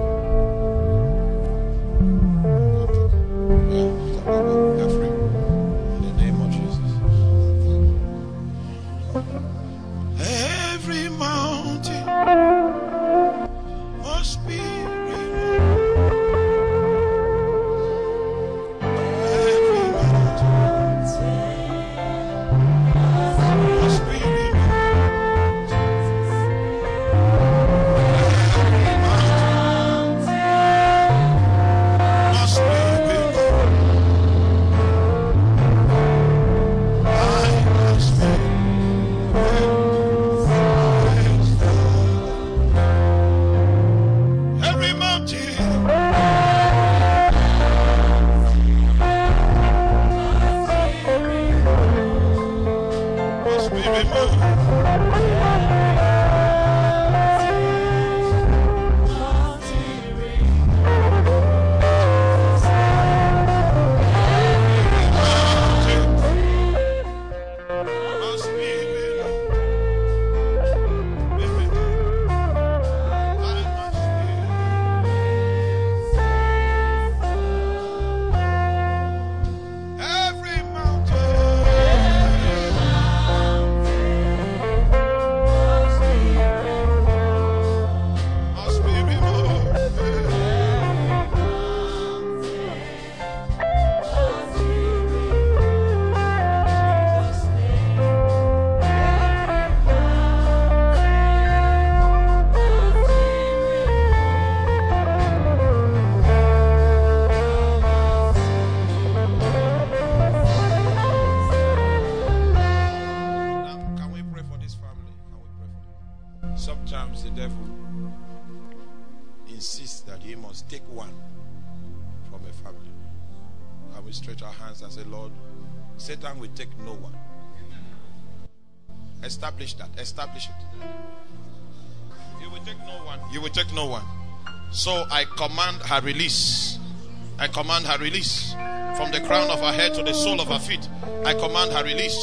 Establish it. You will take no one. You will take no one. So I command her release. I command her release. From the crown of her head to the sole of her feet. I command her release.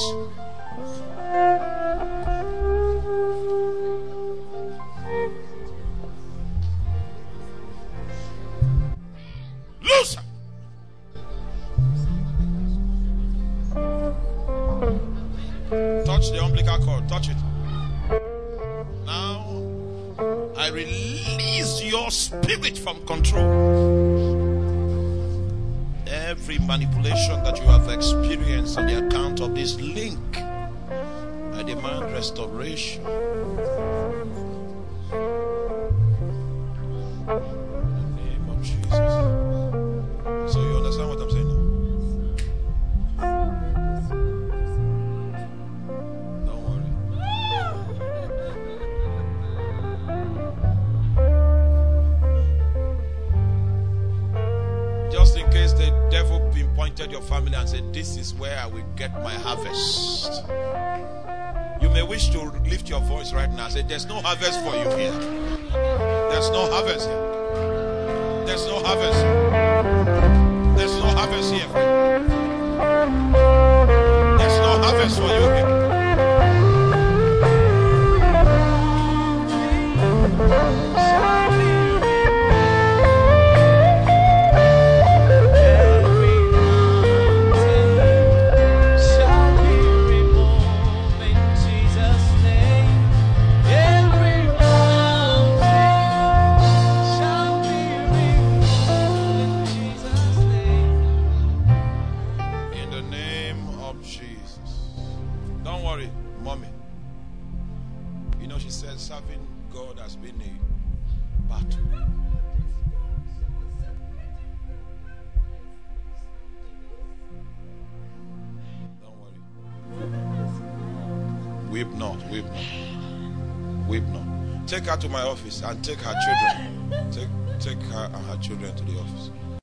Where I will get my harvest. You may wish to lift your voice right now. Say, There's no harvest for you here. There's no harvest here. There's no harvest. Here. There's no harvest here. There's no harvest for you here. My office and take her children. Take take her and her children to the office.